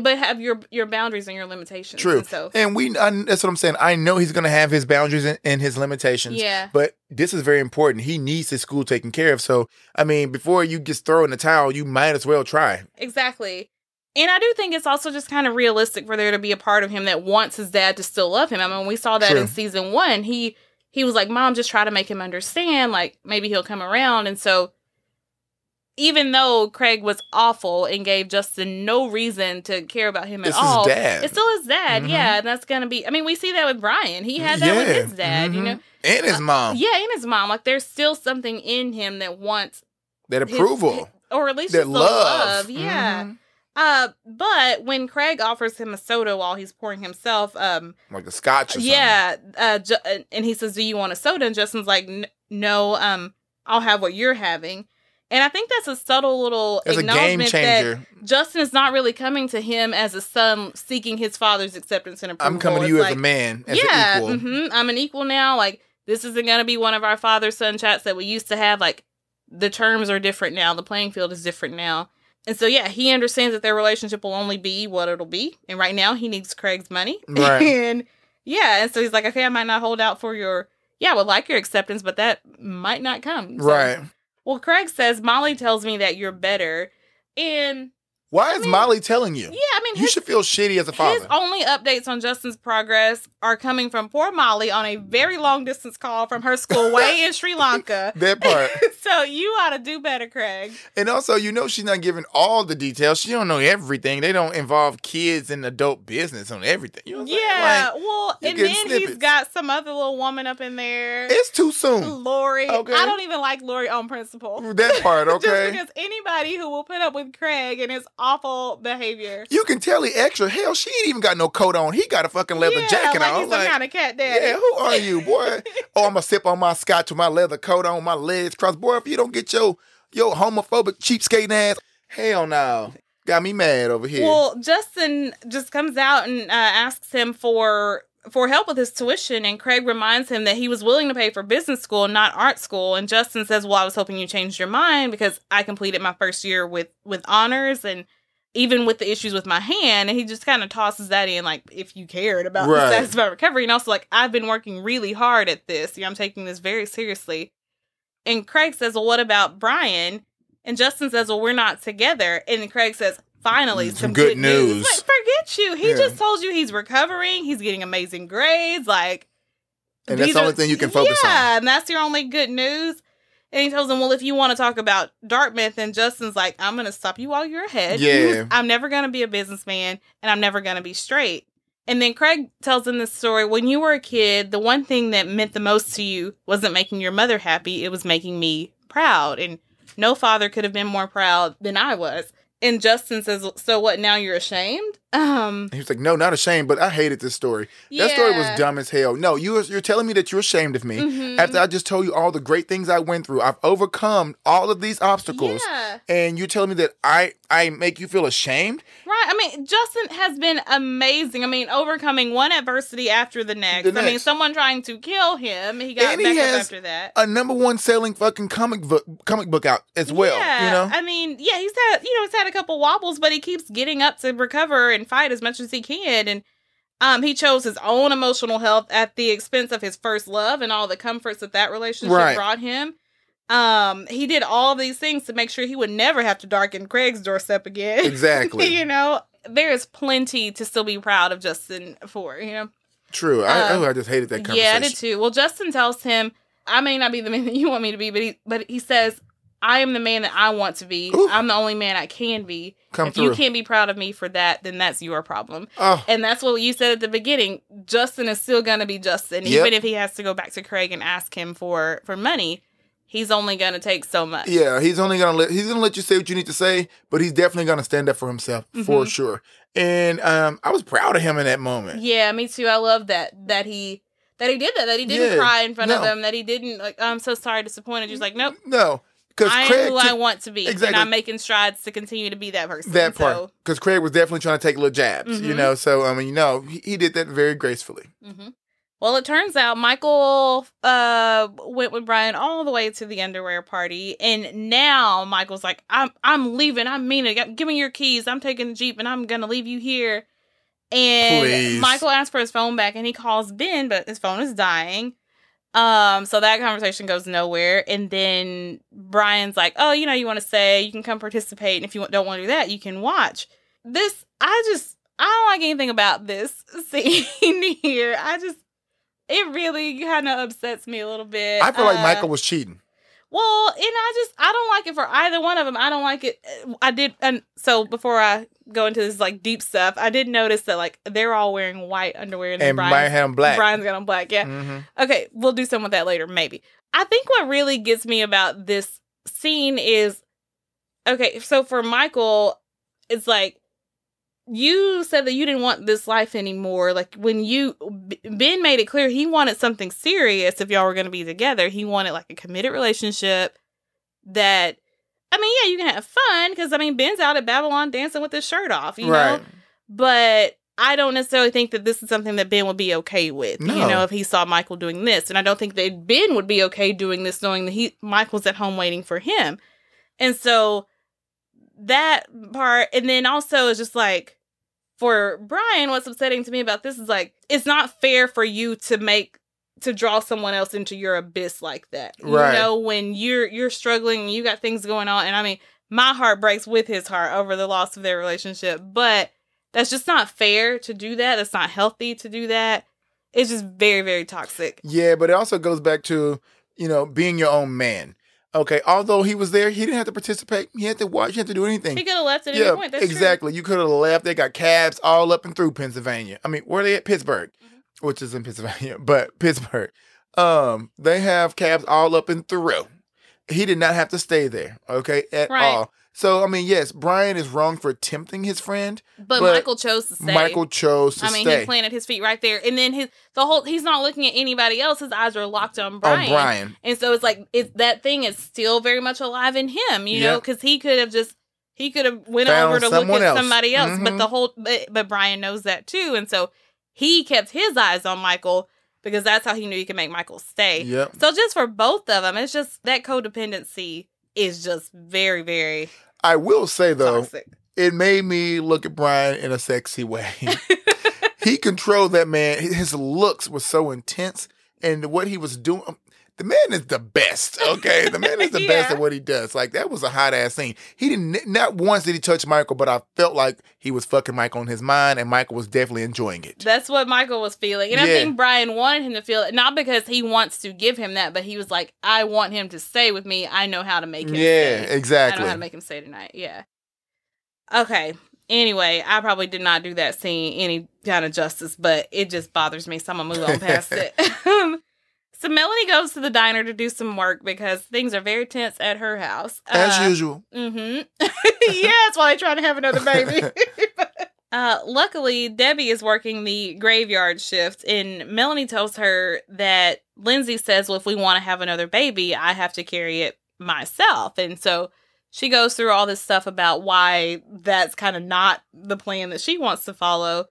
But have your your boundaries and your limitations. True. And so And we, I, that's what I'm saying. I know he's going to have his boundaries and, and his limitations. yeah, But this is very important. He needs his school taken care of. So, I mean, before you just throw in the towel, you might as well try. exactly. And I do think it's also just kind of realistic for there to be a part of him that wants his dad to still love him. I mean, we saw that True. in season one. He he was like, "Mom, just try to make him understand. Like maybe he'll come around." And so, even though Craig was awful and gave Justin no reason to care about him It's at his all, dad. it's still his dad. Mhm. Yeah, and that's gonna be. I mean, we see that with Brian. He had that with his dad. You Mhm. know, And his mom. yeah, and his mom. Like, there's still something in him that wants That his- approval. or at least that love. love. Yeah. Mhm. Uh, but when Craig offers him a soda while he's pouring himself, um, Like a scotch or yeah, uh, Ju- uh, and he says, "Do you want a soda?" And Justin's like, "N- "No, um, I'll have what you're having." And I think that's a subtle little game acknowledgement that Justin is not really coming to him as a son seeking his father's acceptance and approval. I'm coming to It's you as like, a man, as yeah, an equal. hmm I'm an equal now. Like this isn't gonna be one of our father son chats that we used to have. Like the terms are different now. The playing field is different now. And so yeah, he understands that their relationship will only be what it'll be. And right now he needs Craig's money. Right. and yeah, and so he's like, okay, I might not hold out for your yeah, I would like your acceptance, but that might not come. So- Right. Well, Craig says Molly tells me that you're better, and Why I is mean- Molly telling you? yeah, I mean, You his, should feel shitty as a father. his only updates on Justin's progress are coming from poor Molly on a very long distance call from her school way in Sri Lanka. that part. so you ought to do better, Craig. And also, you know, she's not giving all the details. She don't know everything. They don't involve kids in adult business on everything. You know what I'm saying? Yeah, Like, well, and then getting he's snippets. got some other little woman up in there. it's too soon. Lori. Okay. I don't even like Lori on principle. That part, Okay. Just because anybody who will put up with Craig and his awful behavior. You can tell he extra. Hell, she ain't even got no coat on. He got a fucking leather yeah, jacket like on. he's some Like, kind of cat daddy. yeah, who are you, boy? oh, I'm gonna sip on my scotch with my leather coat on, my legs crossed. Boy, if you don't get your your homophobic cheapskate ass, hell no. Got me mad over here. Well, Justin just comes out and uh, asks him for for help with his tuition, and Craig reminds him that he was willing to pay for business school, not art school. And Justin says, "Well, I was hoping you changed your mind because I completed my first year with with honors and." Even with the issues with my hand, and he just kind of tosses that in, like if you cared about Right. the my recovery, and also like I've been working really hard at this. You know, I'm taking this very seriously. And Craig says, "Well, what about Brian?" And Justin says, "Well, we're not together." And Craig says, "Finally, Mm, some, some good, good news." news. Like, forget you. He Yeah. just told you he's recovering. He's getting amazing grades. Like, And that's the only thing you can focus on. Yeah, and that's your only good news. And he tells him, "Well, if you want to talk about Dartmouth," and Justin's like, "I'm going to stop you while you're ahead. Yeah. I'm never going to be a businessman, and I'm never going to be straight." And then Craig tells him this story. When you were a kid, the one thing that meant the most to you wasn't making your mother happy; it was making me proud. And no father could have been more proud than I was. And Justin says, "So what? Now you're ashamed?" Um, he was like, "No, not ashamed, but I hated this story. That story was dumb as hell. No, you you're telling me that you're ashamed of me Mhm. after I just told you all the great things I went through. I've overcome all of these obstacles, Yeah. and you're telling me that I I make you feel ashamed? Right. I mean, Justin has been amazing. I mean, overcoming one adversity after the next. The I mean, someone trying to kill him. He got And he back up after that. A number one selling fucking comic book comic book out as well. yeah. You know, I mean, yeah, he's had you know he's had a couple wobbles, but he keeps getting up to recover and fight as much as he can. And um, he chose his own emotional health at the expense of his first love and all the comforts that that relationship Right. brought him. Um, he did all these things to make sure he would never have to darken Craig's doorstep again. exactly. you know, there is plenty to still be proud of Justin for, you know. True. I, Um, oh, I just hated that conversation. Yeah, I did too. Well, Justin tells him, I may not be the man that you want me to be, but he but he says, I am the man that I want to be. Ooh. I'm the only man I can be. Come if through. you can't be proud of me for that, then that's your problem. oh, And that's what you said at the beginning. Justin is still gonna be Justin, Yep. even if he has to go back to Craig and ask him for for money. He's only gonna take so much. yeah. He's only gonna let he's gonna let you say what you need to say, but he's definitely gonna stand up for himself for Mhm. sure. And um, I was proud of him in that moment. Yeah, me too. I love that that he that he did that. That he didn't Yeah, cry in front of them. That he didn't like. I'm so sorry, disappointed. He's like, nope. No, because I am Craig who I want to be, Exactly. and I'm making strides to continue to be that person. that part So, because Craig was definitely trying to take little jabs, you Mhm. know. So I mean, you know, he, he did that very gracefully. hmm Well, it turns out Michael uh went with Brian all the way to the underwear party, and now Michael's like, "I'm I'm leaving. I'm meaning. Give me your keys. I'm taking the jeep, and I'm gonna leave you here." And Please. Michael asks for his phone back, and he calls Ben, but his phone is dying. Um, so that conversation goes nowhere, and then Brian's like, "Oh, you know, you want to say you can come participate, and if you don't want to do that, you can watch." This, I just, I don't like anything about this scene here. I just, it really kind of upsets me a little bit. I feel like Uh, Michael was cheating. Well, and I just, I don't like it for either one of them. I don't like it. I did, and so before I go into this like deep stuff, I did notice that like they're all wearing white underwear, and, And Brian's, Brian had black. Brian's got on black. Yeah. hmm Okay, we'll do some of that later, maybe. I think what really gets me about this scene is okay, so for Michael, it's like you said that you didn't want this life anymore. Like when you Ben made it clear he wanted something serious if y'all were going to be together. He wanted like a committed relationship that I mean, yeah, you can have fun because I mean, Ben's out at Babylon dancing with his shirt off, you right. know but I don't necessarily think that this is something that Ben would be okay with. No. You know, if he saw Michael doing this, and I don't think that Ben would be okay doing this, knowing that he Michael's at home waiting for him, and so that part, and then also is just like for Brian, what's upsetting to me about this is like it's not fair for you to make to draw someone else into your abyss like that. Right. You know, when you're you're struggling, you got things going on, and I mean, my heart breaks with his heart over the loss of their relationship, but that's just not fair to do that. That's not healthy to do that. It's just very, very toxic. Yeah, but it also goes back to you know being your own man. Okay, although he was there, he didn't have to participate. He had to watch. He had to do anything. He could have left at yeah, any point. That's true. exactly. You could have left. They got cabs all up and through Pennsylvania. I mean, where are they at? Pittsburgh, Mm-hmm. Which is in Pennsylvania, but Pittsburgh. Um, they have cabs all up and through. He did not have to stay there. Okay, at Right. all. So I mean, yes, Brian is wrong for tempting his friend. But, but Michael chose to stay. Michael chose to I mean, stay he planted his feet right there, and then his the whole he's not looking at anybody else. His eyes are locked on Brian. on Brian. And so it's like it that thing is still very much alive in him, you know, because he could have just he could have went Found over to look at else. somebody else, but Mhm. the whole but, but Brian knows that too, and so he kept his eyes on Michael because that's how he knew he could make Michael stay. Yep. So just for both of them, it's just that codependency is just very very I will say though, toxic. it made me look at Brian in a sexy way. he controlled that man. His looks were so intense, and what he was doing. The man is the best. Okay, the man is the best Yeah. at what he does. Like that was a hot ass scene. He didn't. Not once did he touch Michael, but I felt like he was fucking Michael in his mind, and Michael was definitely enjoying it. That's what Michael was feeling. And I think Brian wanted him to feel it, not because he wants to give him that, but he was like, I want him to stay with me. I know how to make him Yeah, stay. exactly. I know how to make him stay tonight. Yeah. Okay. Anyway, I probably did not do that scene any kind of justice, but it just bothers me, so I'm gonna move on past it. so Melanie goes to the diner to do some work because things are very tense at her house. As Uh, usual. Mm-hmm. yeah, that's why they're trying to have another baby. uh, luckily, Debbie is working the graveyard shift, and Melanie tells her that Lindsay says, "Well, if we want to have another baby, I have to carry it myself." And so she goes through all this stuff about why that's kind of not the plan that she wants to follow.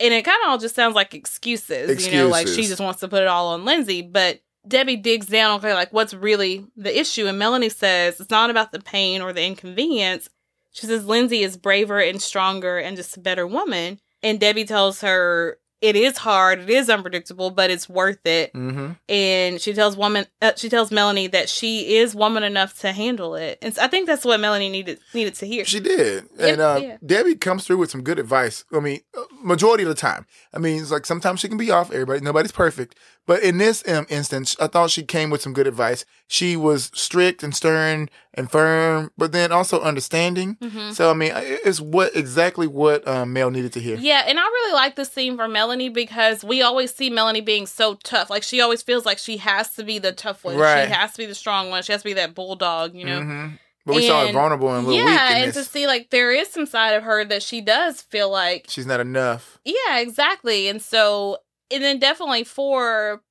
And it kind of all just sounds like excuses, you know, like she just wants to put it all on Lindsay. But Debbie digs down, okay, like what's really the issue? And Melanie says it's not about the pain or the inconvenience. She says Lindsay is braver and stronger and just a better woman. And Debbie tells her it is hard, it is unpredictable, but it's worth it. Mm-hmm. And she tells woman, uh, she tells Melanie that she is woman enough to handle it. And so I think that's what Melanie needed needed to hear. She did, Yeah, and uh, yeah. Debbie comes through with some good advice. I mean, uh, majority of the time. I mean, it's like sometimes she can be off. Everybody, nobody's perfect, but in this um, instance, I thought she came with some good advice. She was strict and stern and firm, but then also understanding. Mhm. So I mean, it's what exactly what um, Mel needed to hear. Yeah, and I really like this scene for Melanie because we always see Melanie being so tough. Like she always feels like she has to be the tough one. Right. She has to be the strong one. She has to be that bulldog, you know. Mhm. But we saw her vulnerable and a little yeah, and to see like there is some side of her that she does feel like She's not enough. Yeah, exactly. And so, and then definitely for,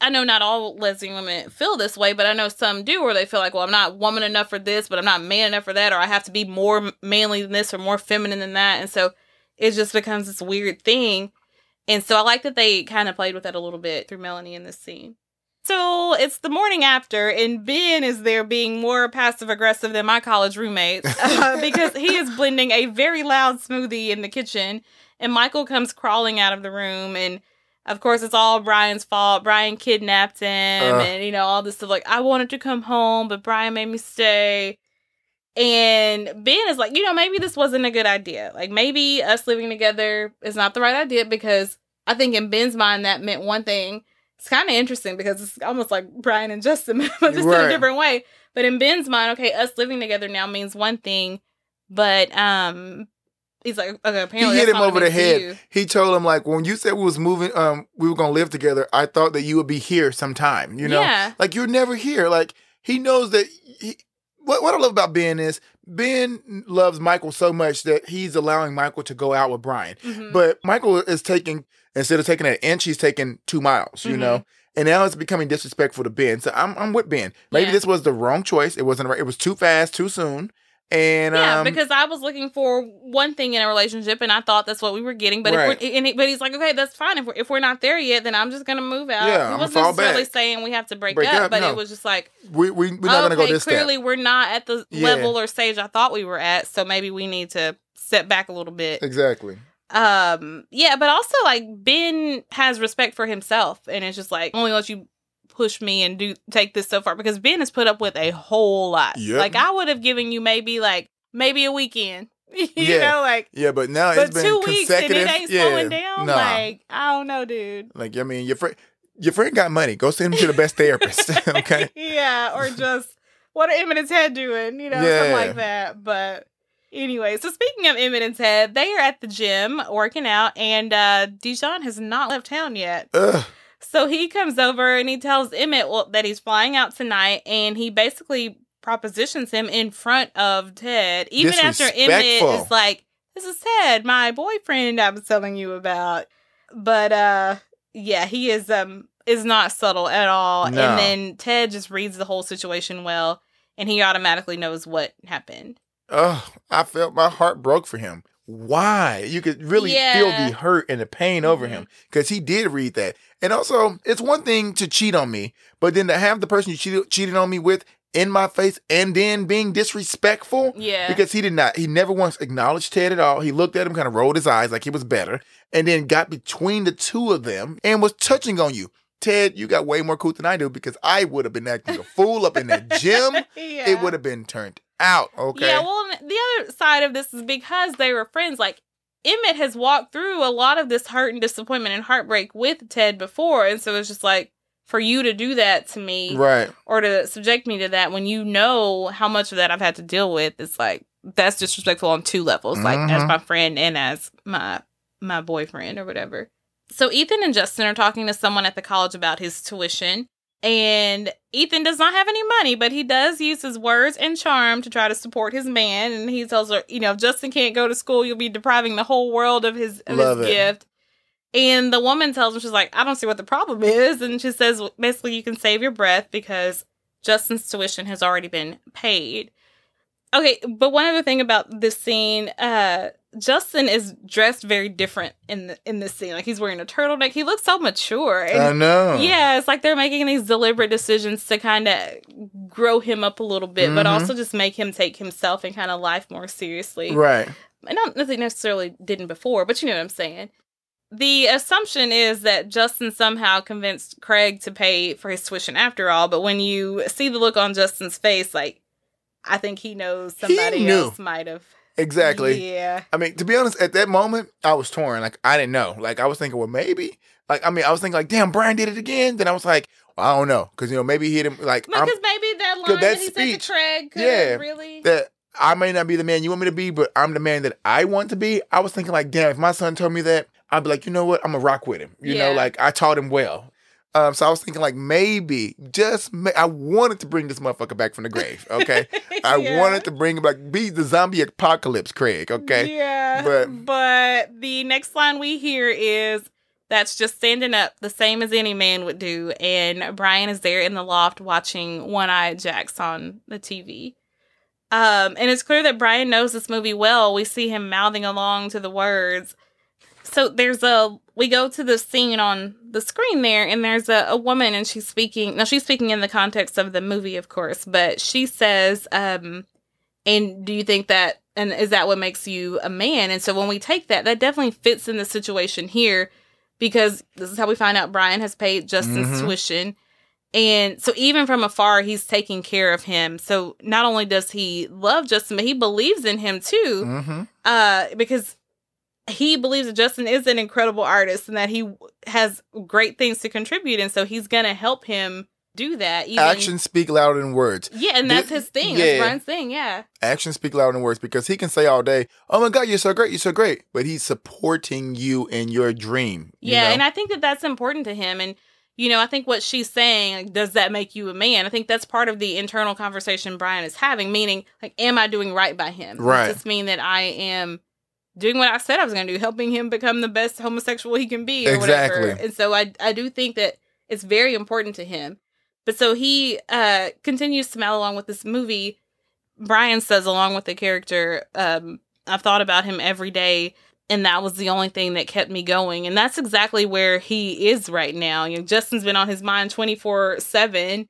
I know not all lesbian women feel this way, but I know some do where they feel like, well, I'm not woman enough for this, but I'm not man enough for that, or I have to be more manly than this or more feminine than that. And so it just becomes this weird thing. And so I like that they kind of played with that a little bit through Melanie in this scene. So it's the morning after, and Ben is there being more passive aggressive than my college roommates uh, because he is blending a very loud smoothie in the kitchen. And Michael comes crawling out of the room, and of course, it's all Brian's fault. Brian kidnapped him, Ugh. and you know, all this stuff. Like, I wanted to come home, but Brian made me stay. And Ben is like, you know, maybe this wasn't a good idea. Like, maybe us living together is not the right idea because I think in Ben's mind that meant one thing. It's kind of interesting because it's almost like Brian and Justin, but just in a different way. But in Ben's mind, okay, us living together now means one thing, but um, he's like, okay, He hit him over the head. you. He told him like when you said we was moving, um, we were gonna live together. I thought that you would be here sometime. You know, Yeah. like you're never here. Like he knows that. He, what what I love about Ben is Ben loves Michael so much that he's allowing Michael to go out with Brian. Mhm. But Michael is taking instead of taking an inch, he's taking two miles. You Mhm. know. And now it's becoming disrespectful to Ben. So I'm I'm with Ben. Maybe Yeah. this was the wrong choice. It wasn't right. It was too fast, too soon. And yeah, um, because I was looking for one thing in a relationship, and I thought that's what we were getting. But Right. if he, but he's like, okay, that's fine. If we're if we're not there yet, then I'm just gonna move out. Yeah, he wasn't necessarily back. saying we have to break, Break up, up, but no. it was just like, we we we're not okay, gonna go this clearly step. we're not at the Yeah. level or stage I thought we were at, so maybe we need to step back a little bit. Exactly. Um, yeah, but also like Ben has respect for himself, and it's just like only let you push me and do take this so far because Ben has put up with a whole lot. Yep. Like I would have given you maybe like maybe a weekend. you Yeah. know, like Yeah, but now but it's been two weeks and consecutive. it ain't yeah, slowing down. Nah. Like I don't know, dude. Like I mean, your friend, your friend got money. Go send him to the best therapist. okay. yeah, or just what are Emmett and Ted doing? You know, something Yeah. like that. But anyway, so speaking of Emmett and Ted, they are at the gym working out, and uh Dijon has not left town yet. Ugh. So he comes over and he tells Emmett well, that he's flying out tonight, and he basically propositions him in front of Ted, even after Emmett is like, "This is Ted, my boyfriend I was telling you about." But uh, yeah, he is um is not subtle at all, No. and then Ted just reads the whole situation well, and he automatically knows what happened. Ugh. I felt my heart broke for him. Why? You could really feel the hurt and the pain over Mhm. him because he did read that. And also, it's one thing to cheat on me, but then to have the person you cheated, cheated on me with in my face and then being disrespectful. Yeah, Because he did not, he never once acknowledged Ted at all. He looked at him, kind of rolled his eyes like he was better, and then got between the two of them and was touching on you. Ted, you got way more cool than I do because I would have been acting a fool up in that gym. yeah. It would have been turned out. Okay. Yeah, well, the other side of this is because they were friends. Like Emmett has walked through a lot of this hurt and disappointment and heartbreak with Ted before, and so it's just like for you to do that to me right. or to subject me to that when you know how much of that I've had to deal with, it's like that's disrespectful on two levels, like as Mhm. my friend and as my my boyfriend or whatever. So Ethan and Justin are talking to someone at the college about his tuition. And Ethan does not have any money, but he does use his words and charm to try to support his man. And he tells her, you know, if Justin can't go to school, you'll be depriving the whole world of his, of his gift. And the woman tells him, she's like, I don't see what the problem is. And she says, basically, you can save your breath because Justin's tuition has already been paid. Okay, but one other thing about this scene, uh, Justin is dressed very different in the, in this scene. Like he's wearing a turtleneck. He looks so mature. And I know. yeah, it's like they're making these deliberate decisions to kind of grow him up a little bit, but Mhm. also just make him take himself and kind of life more seriously. Right. Don't know if they necessarily didn't before, but you know what I'm saying. The assumption is that Justin somehow convinced Craig to pay for his tuition after all, but when you see the look on Justin's face, like I think he knows somebody knew. else might have. Exactly. Yeah. I mean, to be honest, at that moment, I was torn. Like, I didn't know. Like, I was thinking, well, maybe. Like, I mean, I was thinking, like, damn, Brian did it again. Then I was like, I don't know, because you know maybe he hit him like Because maybe that line that that, he speech, said to Craig could yeah, really. that I may not be the man you want me to be, but I'm the man that I want to be. I was thinking like, damn, if my son told me that, I'd be like, you know what, I'm gonna rock with him. You know, like I taught him well. Um, so I was thinking like maybe just ma- I wanted to bring this motherfucker back from the grave. Okay, I Yeah. wanted to bring him back, be the zombie apocalypse, Craig. Okay, Yeah. But- but the next line we hear is that's just standing up the same as any man would do. And Brian is there in the loft watching One Eyed Jacks on the TV. Um, and it's clear that Brian knows this movie well. We see him mouthing along to the words. So there's a we go to the scene on the screen there, and there's a, a woman, and she's speaking. Now she's speaking in the context of the movie, of course, but she says, um, "And do you think that? And is that what makes you a man?" And so when we take that, that definitely fits in the situation here, because this is how we find out Brian has paid Justin's Mhm. tuition. And so even from afar, he's taking care of him. So not only does he love Justin, but he believes in him too mm-hmm. uh because he believes that Justin is an incredible artist and that he has great things to contribute and so he's gonna help him do that even actions speak louder than words. yeah and that's his thing Yeah. that's Brian's thing yeah Actions speak louder than words because he can say all day, "Oh my God, you're so great, you're so great," but he's supporting you in your dream. you yeah know? and I think that that's important to him and you know I think what she's saying like, does that make you a man I think that's part of the internal conversation Brian is having meaning like am I doing right by him Right. does this mean that I am doing what I said I was going to do, helping him become the best homosexual he can be, or Exactly. whatever. And so I I do think that it's very important to him. But so he uh continues to smile along with this movie. Brian says along with the character, um, I've thought about him every day, and that was the only thing that kept me going. And that's exactly where he is right now. You know, Justin's been on his mind twenty four seven.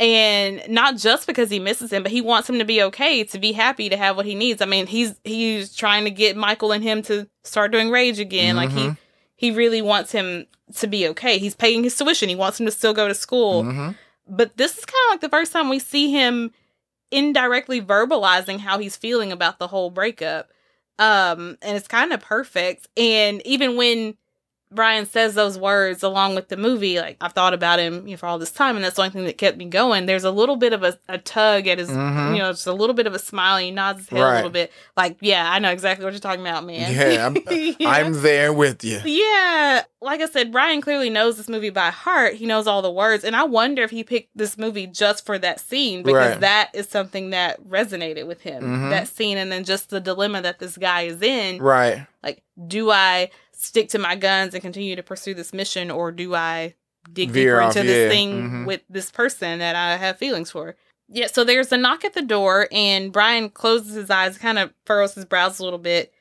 And not just because he misses him, but he wants him to be okay, to be happy, to have what he needs. I mean, he's he's trying to get Michael and him to start doing rage again. Like he Mhm. he really wants him to be okay. He's paying his tuition. He wants him to still go to school. Mhm. But this is kind of like the first time we see him indirectly verbalizing how he's feeling about the whole breakup. Um, and it's kind of perfect. And even when Brian says those words along with the movie, like I've thought about him you know, for all this time, and that's the only thing that kept me going. There's a little bit of a, a tug at his, Mhm. you know, just a little bit of a smile. He nods his head a little bit, like, "Yeah, I know exactly what you're talking about, man." Yeah, I'm, Yeah. I'm there with you. Yeah, like I said, Brian clearly knows this movie by heart. He knows all the words, and I wonder if he picked this movie just for that scene because Right. that is something that resonated with him. Mhm. That scene, and then just the dilemma that this guy is in. Right. Like, do I stick to my guns and continue to pursue this mission, or do I dig Veer deeper off, into yeah. this thing Mhm. with this person that I have feelings for? Yeah, so there's a knock at the door, and Brian closes his eyes, kind of furrows his brows a little bit,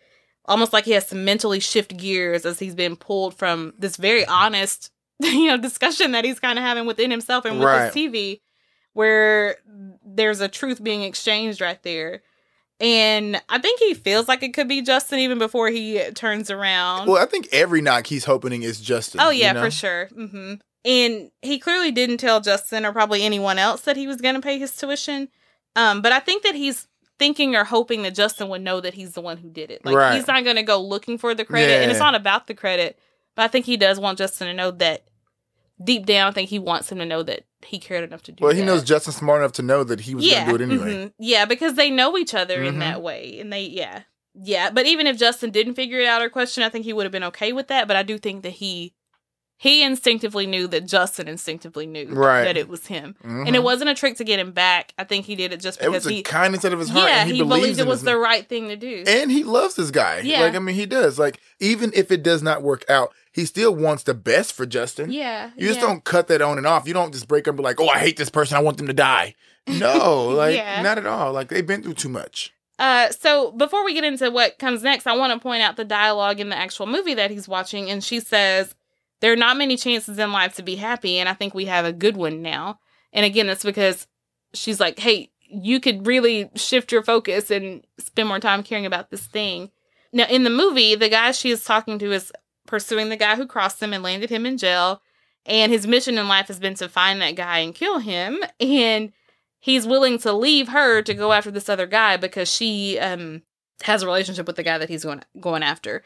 almost like he has to mentally shift gears as he's been pulled from this very honest, you know, discussion that he's kind of having within himself and with Right. his TV, where there's a truth being exchanged right there. And I think he feels like it could be Justin even before he turns around. Well, I think every knock he's hoping is Justin. Oh yeah, you know? for sure. hmm And he clearly didn't tell Justin or probably anyone else that he was going to pay his tuition. Um, but I think that he's thinking or hoping that Justin would know that he's the one who did it. Like Right. he's not going to go looking for the credit, and it's not about the credit. But I think he does want Justin to know that deep down. I think he wants him to know that he cared enough to do. Well, he that. knows Justin's smart enough to know that he was yeah, going to do it anyway. mhm. Yeah, because they know each other in Mhm. that way, and they yeah. Yeah, but even if Justin didn't figure it out or question, I think he would have been okay with that. But I do think that he he instinctively knew that Justin instinctively knew Right. that it was him, and Mhm. it wasn't a trick to get him back. I think he did it just It was because he kindness out of his heart. yeah and he, he, believes believed it was the right thing to do. and he loves this guy. Yeah. Like I mean, he does. Like even if it does not work out, he still wants the best for Justin. yeah, You just yeah. don't cut that on and off. You don't just break up and be like, "Oh, I hate this person. I want them to die." No, like Yeah. not at all. Like they've been through too much. Uh, so before we get into what comes next, I want to point out the dialogue in the actual movie that he's watching, and she says, "There are not many chances in life to be happy, and I think we have a good one now." And again, it's because she's like, "Hey, you could really shift your focus and spend more time caring about this thing." Now, in the movie, the guy she is talking to is pursuing the guy who crossed him and landed him in jail, and his mission in life has been to find that guy and kill him, and he's willing to leave her to go after this other guy because she um has a relationship with the guy that he's going going after.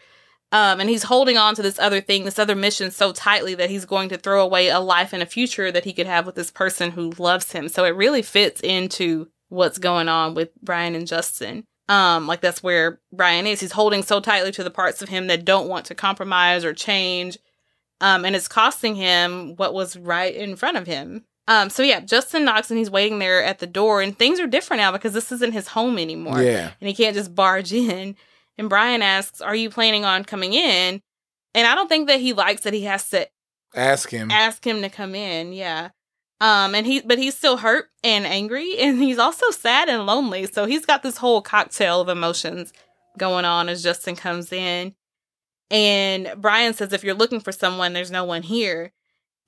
Um, and he's holding on to this other thing, this other mission so tightly that he's going to throw away a life and a future that he could have with this person who loves him. So it really fits into what's going on with Brian and Justin. Um, like that's where Brian is. He's holding so tightly to the parts of him that don't want to compromise or change. Um, and it's costing him what was right in front of him. Um, so yeah, Justin knocks and he's waiting there at the door, and things are different now because this isn't his home anymore. Yeah. And he can't just barge in. And Brian asks, Are you planning on coming in? And I don't think that he likes that he has to Ask him. ask him to come in. Yeah. Um, and he, but he's still hurt and angry, and he's also sad and lonely. So he's got this whole cocktail of emotions going on as Justin comes in. And Brian says, If you're looking for someone, there's no one here.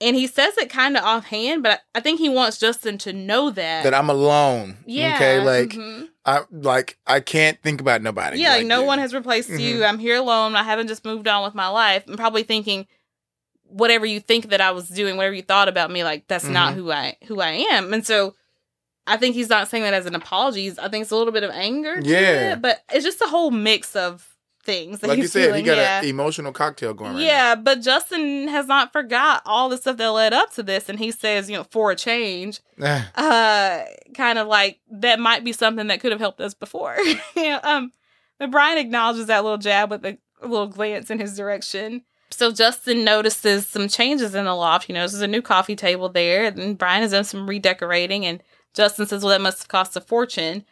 And he says it kind of offhand, but I think he wants Justin to know that. that I'm alone. yeah. Okay. Like mhm. I like I can't think about nobody. Yeah, like, no you. one has replaced you. Mhm. I'm here alone. I haven't just moved on with my life. I'm probably thinking whatever you think that I was doing, whatever you thought about me, like that's not Mhm. who I who I am. And so I think he's not saying that as an apology. I think it's a little bit of anger. Yeah. it, but it's just a whole mix of things Like you said, feeling. he got yeah. an emotional cocktail going right yeah, but Justin has not forgot all the stuff that led up to this, and he says, you know, for a change, uh kind of like that might be something that could have helped us before. yeah, um but Brian acknowledges that little jab with a, a little glance in his direction. So Justin notices some changes in the loft. He notices a new coffee table there, and Brian has done some redecorating. And Justin says, "Well, that must have cost a fortune."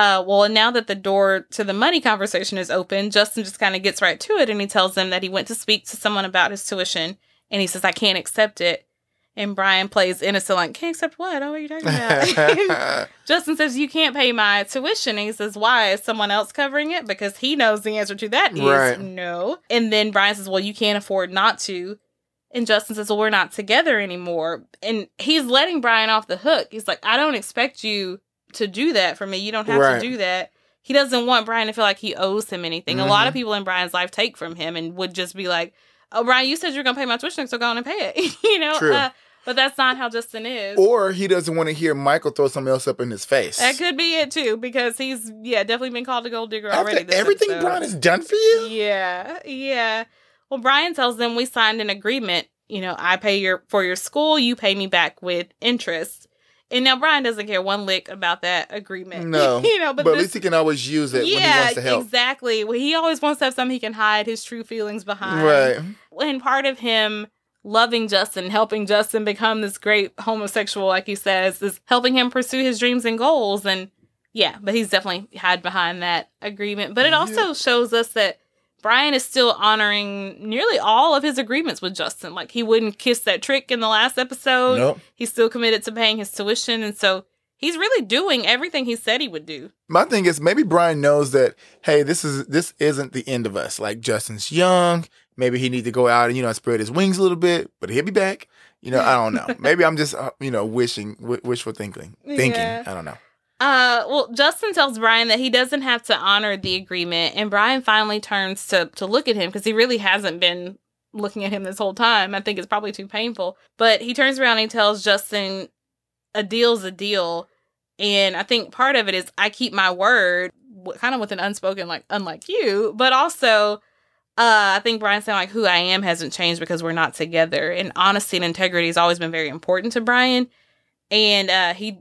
Uh, well, now that the door to the money conversation is open, Justin just kind of gets right to it, and he tells them that he went to speak to someone about his tuition, and he says, "I can't accept it." And Brian plays innocent, like, "Can't accept what? Oh, what are you talking about?" Justin says, You can't pay my tuition. And he says, Why? Is someone else covering it? Because he knows the answer to that is Right. no. And then Brian says, Well, you can't afford not to. And Justin says, Well, we're not together anymore. And he's letting Brian off the hook. He's like, I don't expect you to do that for me. You don't have Right. to do that. He doesn't want Brian to feel like he owes him anything. A lot of people in Brian's life take from him and would just be like, Oh, Brian, you said you're going to pay my tuition, so go on and pay it. you know? True. Uh, but that's not how Justin is. or he doesn't want to hear Michael throw something else up in his face. That could be it too, because he's yeah definitely been called a gold digger After already. this everything episode. Brian has done for you. Yeah, yeah. Well, Brian tells them we signed an agreement. You know, I pay your for your school, you pay me back with interest. And now Brian doesn't care one lick about that agreement. No, you know, but, But, at least he can always use it when he yeah, wants to help. exactly. Well, he always wants to have something he can hide his true feelings behind. Right. And part of him loving Justin, helping Justin become this great homosexual, like he says, is helping him pursue his dreams and goals. And yeah, but he's definitely hide behind that agreement. But it also shows us that Brian is still honoring nearly all of his agreements with Justin. Like he wouldn't kiss that trick in the last episode. Nope. He's still committed to paying his tuition. And so he's really doing everything he said he would do. My thing is maybe Brian knows that hey, this is this isn't the end of us. Like Justin's young, maybe he need to go out and you know spread his wings a little bit, but he'll be back. You know, I don't know. maybe I'm just uh, you know wishing, w- wishful thinking, thinking. Yeah. I don't know. Uh, well, Justin tells Brian that he doesn't have to honor the agreement, and Brian finally turns to to look at him because he really hasn't been looking at him this whole time. I think it's probably too painful. But he turns around and he tells Justin, "A deal's a deal," and I think part of it is I keep my word, kind of with an unspoken like, unlike you, but also. Uh, I think Brian saying like who I am hasn't changed because we're not together, and honesty and integrity has always been very important to Brian, and uh, he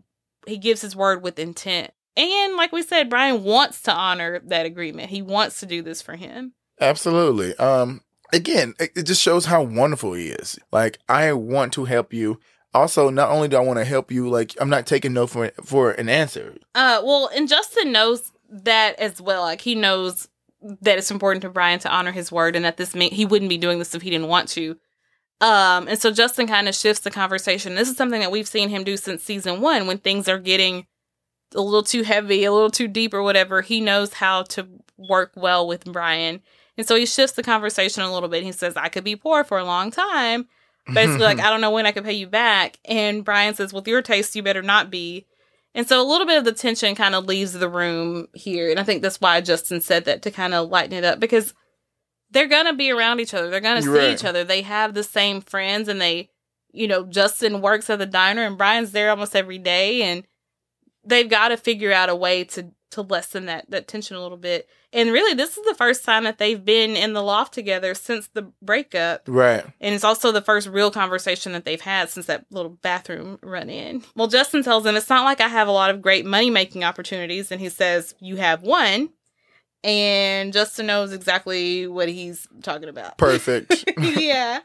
he gives his word with intent. And like we said, Brian wants to honor that agreement. He wants to do this for him. Absolutely. Um, again, it, it just shows how wonderful he is. Like I want to help you. Also, not only do I want to help you, like I'm not taking no for for an answer. Uh well, and Justin knows that as well. Like he knows that it's important to Brian to honor his word and that this mean he wouldn't be doing this if he didn't want to. Um, and so Justin kind of shifts the conversation. This is something that we've seen him do since season one when things are getting a little too heavy, a little too deep, or whatever. He knows how to work well with Brian. And so he shifts the conversation a little bit. He says, I could be poor for a long time. Basically, like, I don't know when I can pay you back. And Brian says, With your taste, you better not be. And so a little bit of the tension kind of leaves the room here. And I think that's why Justin said that to kind of lighten it up because they're going to be around each other. They're going to see You're right. each other. They have the same friends and they, you know, Justin works at the diner and Brian's there almost every day. And they've got to figure out a way to to lessen that that tension a little bit. And really, this is the first time that they've been in the loft together since the breakup. Right. And it's also the first real conversation that they've had since that little bathroom run in. Well, Justin tells him, It's not like I have a lot of great money making opportunities. And he says, You have one. And Justin knows exactly what he's talking about. Perfect. yeah.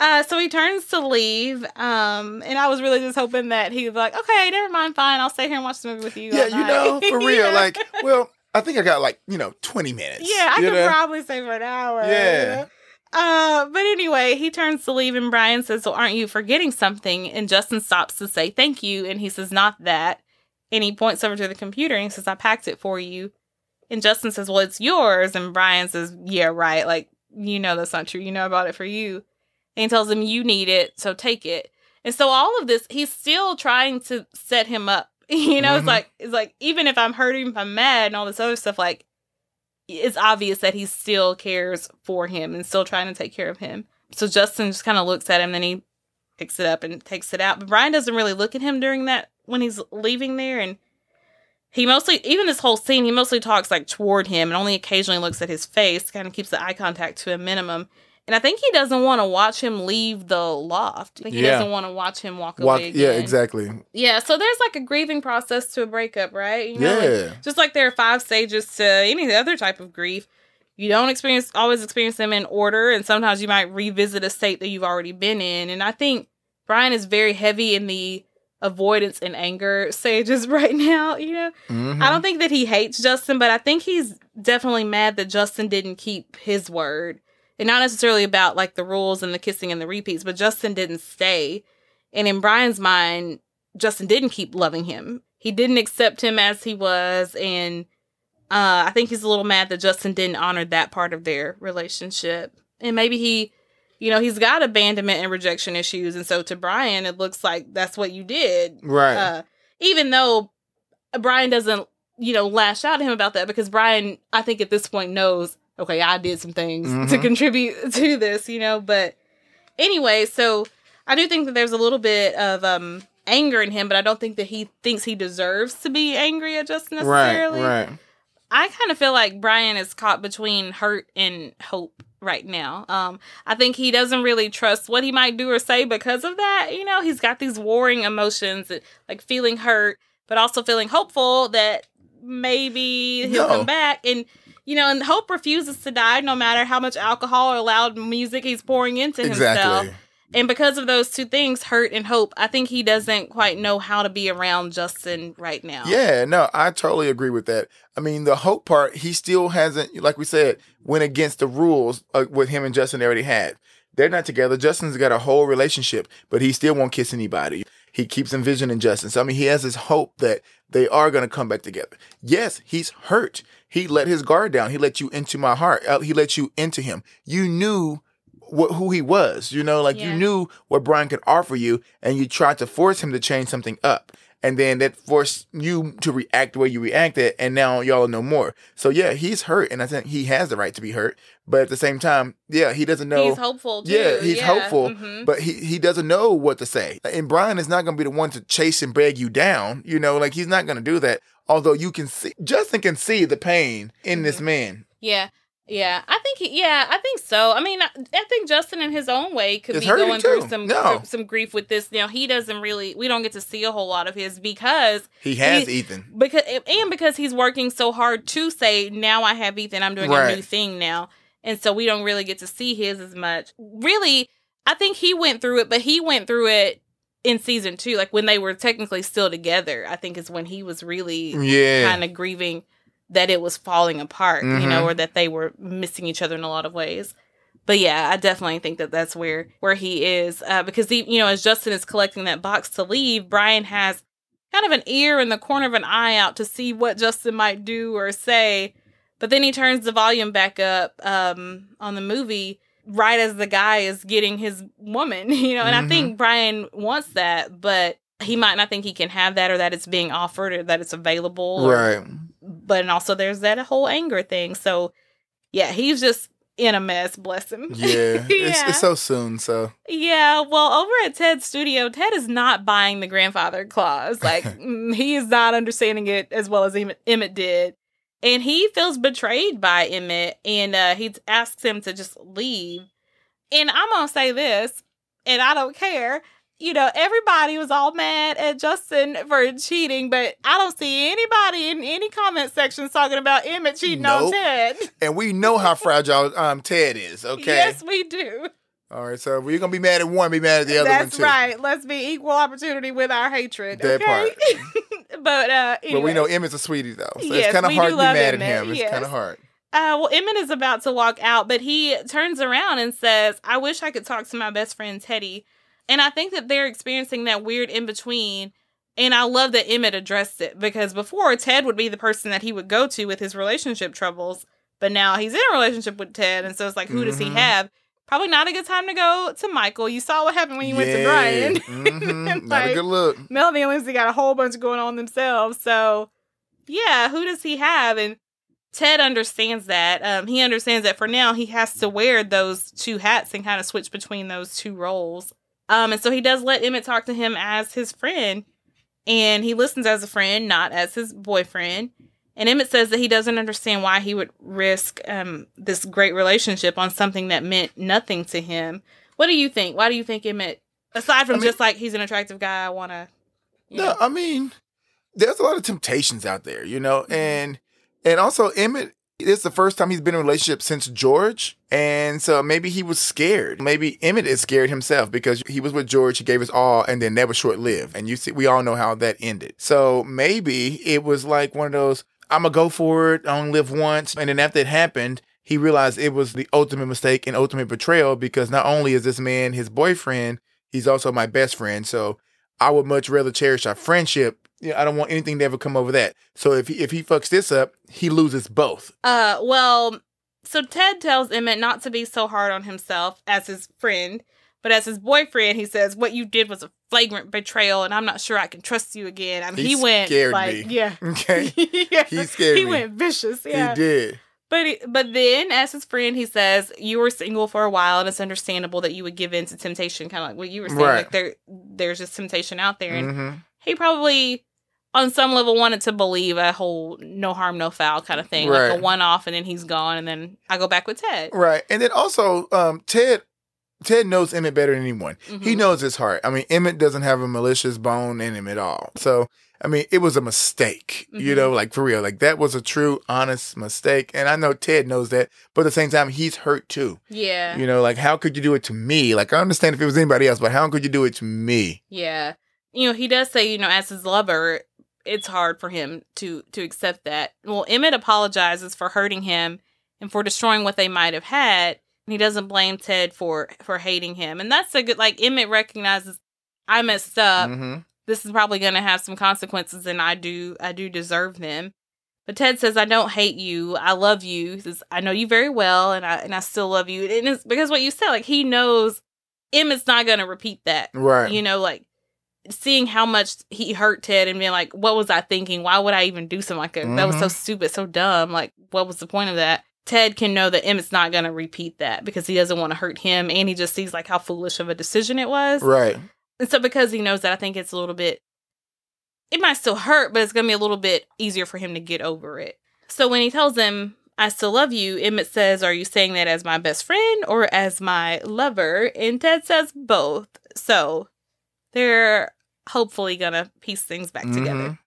Uh, so he turns to leave, um, and I was really just hoping that he was like, "Okay, never mind, fine, I'll stay here and watch the movie with you." yeah, you know, for real. Yeah. Like, well, I think I got like, you know, 20 minutes. yeah, I could know? probably stay for an hour. Yeah. Uh, but anyway, he turns to leave, and Brian says, "So aren't you forgetting something?" And Justin stops to say thank you, and he says, "Not that." And he points over to the computer and he says, "I packed it for you." And Justin says, "Well, it's yours." And Brian says, "Yeah, right. Like you know that's not true. You know I bought it for you." And he tells him, "You need it, so take it." And so all of this, he's still trying to set him up. You know, it's Mhm. like it's like even if I'm hurting, if I'm mad, and all this other stuff, like it's obvious that he still cares for him and still trying to take care of him. So Justin just kind of looks at him, then he picks it up and takes it out. But Brian doesn't really look at him during that when he's leaving there, and he mostly, even this whole scene, he mostly talks like toward him and only occasionally looks at his face, kind of keeps the eye contact to a minimum. And I think he doesn't want to watch him leave the loft. Like he Yeah. doesn't want to watch him walk, Walk, away. yeah, exactly. Yeah, so there's like a grieving process to a breakup, right? You know, like, yeah. just like there are five stages to any other type of grief, you don't experience always experience them in order, and sometimes you might revisit a state that you've already been in. And I think Brian is very heavy in the avoidance and anger stages right now. You know, Mhm. I don't think that he hates Justin, but I think he's definitely mad that Justin didn't keep his word. And not necessarily about like the rules and the kissing and the repeats, but Justin didn't stay. And in Brian's mind, Justin didn't keep loving him. He didn't accept him as he was. And uh, I think he's a little mad that Justin didn't honor that part of their relationship. And maybe he, you know, he's got abandonment and rejection issues. And so to Brian, it looks like that's what you did Right. uh, even though Brian doesn't, you know, lash out at him about that because Brian, I think at this point knows, okay, I did some things to Mhm. contribute to this, you know. But anyway, so I do think that there's a little bit of um anger in him, but I don't think that he thinks he deserves to be angry at Justin necessarily. right. necessarily. Right. I kind of feel like Brian is caught between hurt and hope right now. Um, I think he doesn't really trust what he might do or say because of that. You know, he's got these warring emotions, like feeling hurt, but also feeling hopeful that maybe he'll No. come back. And you know, and hope refuses to die, no matter how much alcohol or loud music he's pouring into himself. And because of those two things, hurt and hope, I think he doesn't quite know how to be around Justin right now. Yeah, no, I totally agree with that. I mean, the hope part, he still hasn't, like we said, went against the rules uh, with him and Justin already had. They're not together. Justin's got a whole relationship, but he still won't kiss anybody. He keeps envisioning Justin. So, I mean, he has this hope that they are going to come back together. Yes, he's hurt. He let his guard down. He let you into my heart. Uh, He let you into him. You knew what, who he was. You know, like Yeah. you knew what Brian could offer you, and you tried to force him to change something up. And then that forced you to react the way you reacted, and now y'all know more. So yeah, he's hurt, and I think he has the right to be hurt. But at the same time, yeah, he doesn't know. He's hopeful too. Yeah, he's hopeful, mhm. but he he doesn't know what to say. And Brian is not going to be the one to chase and beg you down. You know, like he's not going to do that. Although you can see, Justin can see the pain in Mm-hmm. this man. Yeah. Yeah, I think he, yeah, I think so. I mean, I, I think Justin in his own way could It's be going through some No. some grief with this. You know, he doesn't really we don't get to see a whole lot of his because He has He- Ethan. because and because he's working so hard to say now I have Ethan, I'm doing a new thing now. And so we don't really get to see his as much. Really, I think he went through it, but he went through it in season 2 like when they were technically still together. I think is when he was really Yeah, kind of grieving that it was falling apart, you know, Mhm. or that they were missing each other in a lot of ways. But yeah, I definitely think that that's where where he is uh, because he, you know, as Justin is collecting that box to leave, Brian has kind of an ear in the corner of an eye out to see what Justin might do or say. But then he turns the volume back up um, on the movie right as the guy is getting his woman, you know. And I Mhm. think Brian wants that, but he might not think he can have that or that it's being offered or that it's available. or- right. But and also there's that whole anger thing. So yeah, he's just in a mess. Bless him. Yeah, It's, Yeah. it's so soon. So Yeah, well, over at Ted's studio, Ted is not buying the grandfather clause. Like, mm, he is not understanding it as well as Emmett, Emmett did. And he feels betrayed by Emmett, and uh, he asks him to just leave. And I'm going to say this, and I don't care. You know, everybody was all mad at Justin for cheating, but I don't see anybody in any comment sections talking about Emmett cheating on Ted. and we know how fragile um Ted is. Okay. Yes, we do. All right. So we're gonna be mad at one, be mad at the other That's one too. right. Let's be equal opportunity with our hatred. That okay? but uh But we know Emmett's a sweetie though, so Yes, it's kind of hard to be mad Emmett, at him. It's yes. kind of hard. Uh, well, Emmett is about to walk out, but he turns around and says, I wish I could talk to my best friend Teddy. And I think that they're experiencing that weird in between. And I love that Emmett addressed it because before Ted would be the person that he would go to with his relationship troubles. But now he's in a relationship with Ted. And so it's like, who does he Mhm. have? Probably not a good time to go to Michael. You saw what happened when you went to Brian. Mhm. Not a good look. Melanie and Lindsay got a whole bunch going on themselves. So, yeah, who does he have? And Ted understands that. Um, he understands that for now he has to wear those two hats and kind of switch between those two roles. Um, and so he does let Emmett talk to him as his friend, and he listens as a friend, not as his boyfriend. And Emmett says that he doesn't understand why he would risk um, this great relationship on something that meant nothing to him. What do you think? Why do you think Emmett, aside from I mean- just like he's an attractive guy, I want to. No, I mean, there's a lot of temptations out there, you know, Mm-hmm. and and also Emmett. It's the first time he's been in a relationship since George, and so maybe he was scared. Maybe Emmett is scared himself because he was with George, he gave his all, and then that was short lived. And you see, we all know how that ended. So maybe it was like one of those: I'm gonna go for it. I only live once, and then after it happened, he realized it was the ultimate mistake and ultimate betrayal because not only is this man his boyfriend, he's also my best friend. So I would much rather cherish our friendship. Yeah, I don't want anything to ever come over that. So if he, if he fucks this up, he loses both. Uh, well, so Ted tells Emmett not to be so hard on himself as his friend, but as his boyfriend, he says what you did was a flagrant betrayal, and I'm not sure I can trust you again. I mean, He he, went like, me. yeah, Okay, yeah, He scared He me. went vicious, yeah. he did. But he, but then, as his friend, he says you were single for a while, and it's understandable that you would give in to temptation, kind of like what you were saying. Right. Like there, there's just temptation out there, and hmm he probably on some level wanted to believe a whole no harm no foul kind of thing like Right. a one off and then he's gone and then i go back with ted Right, and then also um, Ted. Ted knows Emmett better than anyone. He Mhm. knows his heart. I mean, Emmett doesn't have a malicious bone in him at all. So, I mean, it was a mistake, you Mhm. know, like for real. Like that was a true, honest mistake. And I know Ted knows that, but at the same time, he's hurt too. yeah You know, like how could you do it to me? Like I understand if it was anybody else, but how could you do it to me? yeah you know he does say you know as his lover it's hard for him to to accept that well emmett apologizes for hurting him and for destroying what they might have had and he doesn't blame ted for for hating him and that's a good like emmett recognizes i messed up hmm this is probably going to have some consequences and I do I do deserve them. But Ted says I don't hate you. I love you. He says I know you very well and I and I still love you. And it's because what you said like he knows Emmett's not going to repeat that. Right. You know like seeing how much he hurt Ted and being like what was I thinking? Why would I even do something like that? That was so Mhm. stupid, so dumb. Like what was the point of that? Ted can know that Emmett's not going to repeat that because he doesn't want to hurt him and he just sees like how foolish of a decision it was. right. And so because he knows that, I think it's a little bit. It might still hurt, but it's gonna be a little bit easier for him to get over it. So when he tells him, "I still love you," Emmett says, "Are you saying that as my best friend or as my lover?" And Ted says both. So they're hopefully gonna piece things back together. Mhm.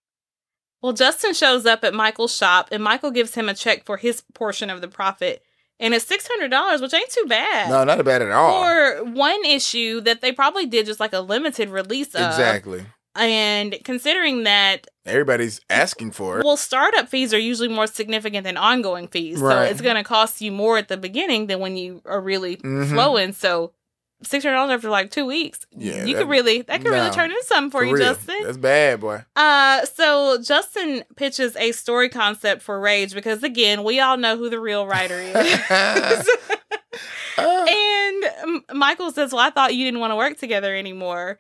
Well, Justin shows up at Michael's shop, and Michael gives him a check for his portion of the profit, and it's six hundred dollars, which ain't too bad. No, not bad at all. For one issue that they probably did just like a limited release of. exactly. And considering that, Everybody's asking for it. well, startup fees are usually more significant than ongoing fees. Right. So it's going to cost you more at the beginning than when you are really Mhm. flowing. So $600 after like two weeks, Yeah, you that- could really, that could really turn into something for, you, real. Justin. That's bad, boy. Uh, so Justin pitches a story concept for Rage because again, we all know who the real writer is. Ah. and Michael says, "Well, I thought you didn't want to work together anymore."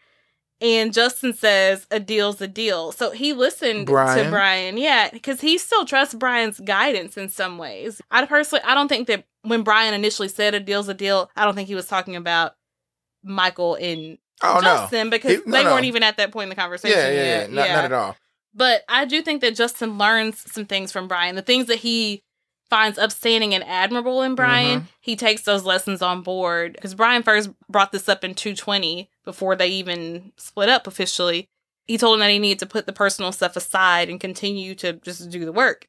And Justin says a deal's a deal. So he listened Brian. to Brian. Yeah, because he still trusts Brian's guidance in some ways. I personally, I don't think that when Brian initially said a deal's a deal, I don't think he was talking about Michael and Oh Justin because He- no, they no. weren't even at that point in the conversation. Yeah, yeah, yeah. Not, not at all. But I do think that Justin learns some things from Brian. The things that he finds upstanding and admirable in Brian, Mhm. he takes those lessons on board. Because Brian first brought this up in 220 before they even split up officially. He told him that he needed to put the personal stuff aside and continue to just do the work.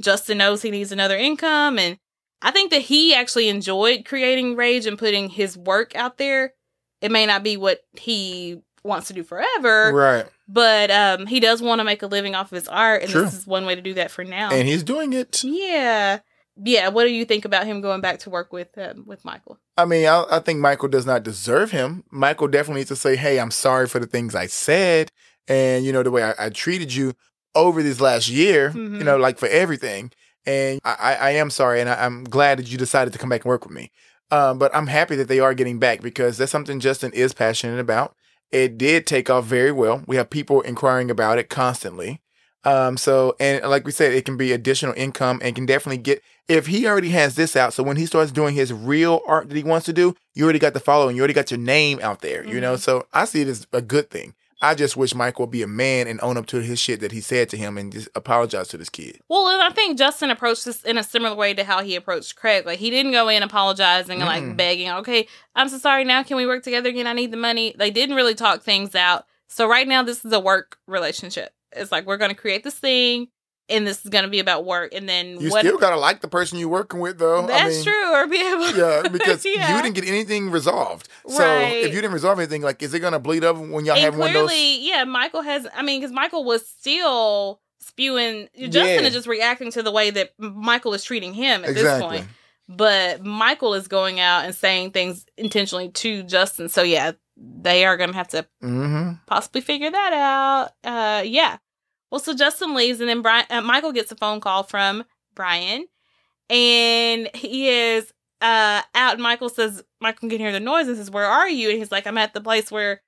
Justin knows he needs another income. And I think that he actually enjoyed creating Rage and putting his work out there. It may not be what he wants to do forever, Right. but um he does want to make a living off of his art and True. this is one way to do that for now And he's doing it. yeah yeah what do you think about him going back to work with um, with michael I mean, I, I think Michael does not deserve him. Michael definitely needs to say, "Hey, I'm sorry for the things I said, and you know the way I, I treated you over this last year. Mhm. You know, like for everything. And I, I, I am sorry, and I, I'm glad that you decided to come back and work with me. Um, but I'm happy that they are getting back because that's something Justin is passionate about. It did take off very well. We have people inquiring about it constantly. Um, so and like we said, it can be additional income and can definitely get if he already has this out. So when he starts doing his real art that he wants to do, you already got the following, you already got your name out there, you know. Mhm. So I see it as a good thing. I just wish Michael would be a man and own up to his shit that he said to him and just apologize to this kid. well and i think justin approached this in a similar way to how he approached craig. Like he didn't go in apologizing and like begging okay i'm so sorry now can we work together again? I need the money. They didn't really talk things out. So right now this is a work relationship. It's like we're going to create this thing and this is going to be about work and then You what still gotta like the person you're working with, though. that's I mean, true or be able Yeah, because Yeah. you didn't get anything resolved. So Right. if you didn't resolve anything, like, is it gonna bleed over when y'all and have one of those? clearly, yeah, Michael has. I mean, because Michael was still spewing. Justin Yeah. is just reacting to the way that Michael is treating him at this point. But Michael is going out and saying things intentionally to Justin. So yeah, they are gonna have to Mm-hmm. possibly figure that out. Uh, yeah. Well, so Justin leaves, and then Brian, uh, Michael gets a phone call from Brian, and he is uh out. And Michael says, Michael can hear the noise and says, "Where are you?" And he's like, "I'm at the place where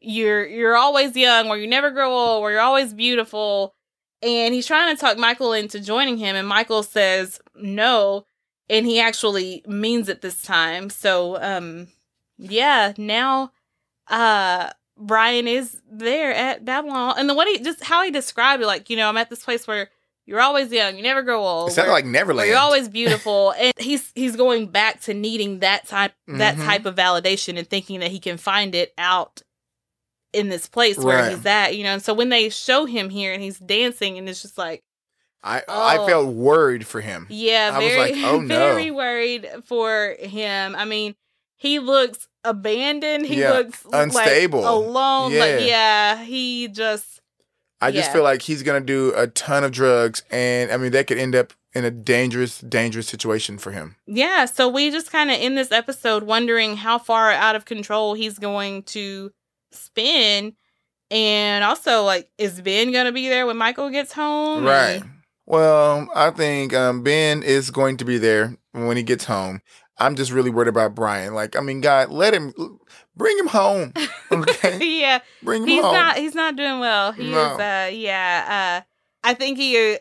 you're you're always young, where you never grow old, where you're always beautiful." And he's trying to talk Michael into joining him, and Michael says no, and he actually means it this time. So, um, yeah, now, uh, Brian is there at Babylon, and the what he just how he described it, like you know, I'm at this place where you're always young, you never grow old. It sounded like Neverland. you're always beautiful, and he's he's going back to needing that type that Mhm. type of validation and thinking that he can find it out in this place where Right. he's at, you know. And so when they show him here and he's dancing, and it's just like, I I Oh. felt worried for him. yeah, I was very like, oh, no. very worried for him. I mean, he looks abandoned. He Yeah, looks unstable. like alone. Like Yeah. yeah, he just I just Yeah. feel like he's gonna do a ton of drugs, and I mean that could end up in a dangerous, dangerous situation for him. Yeah, so we just kind of in this episode wondering how far out of control he's going to spin. And also, like, is Ben going to be there when Michael gets home? Right. And- Well, I think um, Ben is going to be there when he gets home. I'm just really worried about Brian. Like, I mean, God, let him bring him home. Okay, yeah, bring him he's home. not he's not doing well. He No. is uh yeah, uh I think he uh,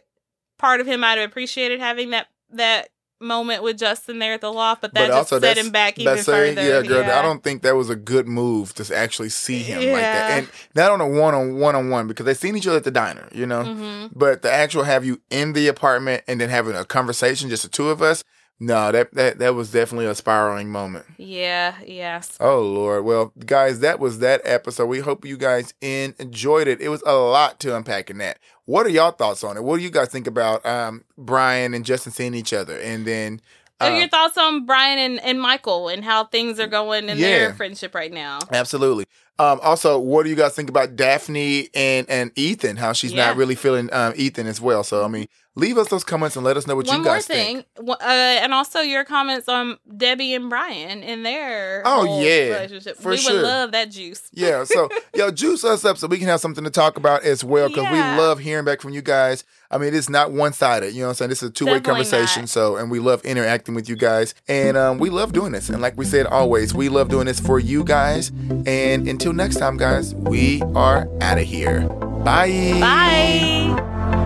part of him might have appreciated having that that moment with Justin there at the loft, but that But just set him back even saying, further. yeah, girl. I don't think that was a good move to actually see him like that, and not on a one on one on one because they've seen each other at the diner, you know. hmm But the actual have you in the apartment and then having a conversation, just the two of us. No, that that that was definitely a spiraling moment. Yeah, yes. Oh Lord. Well, guys, that was that episode. We hope you guys en- enjoyed it. It was a lot to unpack in that. What are y'all thoughts on it? What do you guys think about um, Brian and Justin seeing each other, and then uh, your thoughts on Brian and, and Michael and how things are going in Yeah. their friendship right now? absolutely. Um, also, what do you guys think about Daphne and and Ethan? How she's Yeah. not really feeling um, Ethan as well. So I mean, leave us those comments and let us know what One you guys thing, think. Uh, and also your comments on Debbie and Brian and their Oh, yeah, relationship. for we sure. would love that juice. Yeah, so yo, juice us up so we can have something to talk about as well because Yeah. we love hearing back from you guys. I mean, it's not one sided. You know what I'm saying? This is a two way conversation. not. So, and we love interacting with you guys, and um, we love doing this. And like we said, always, we love doing this for you guys. And until next time, guys, we are out of here. Bye. Bye.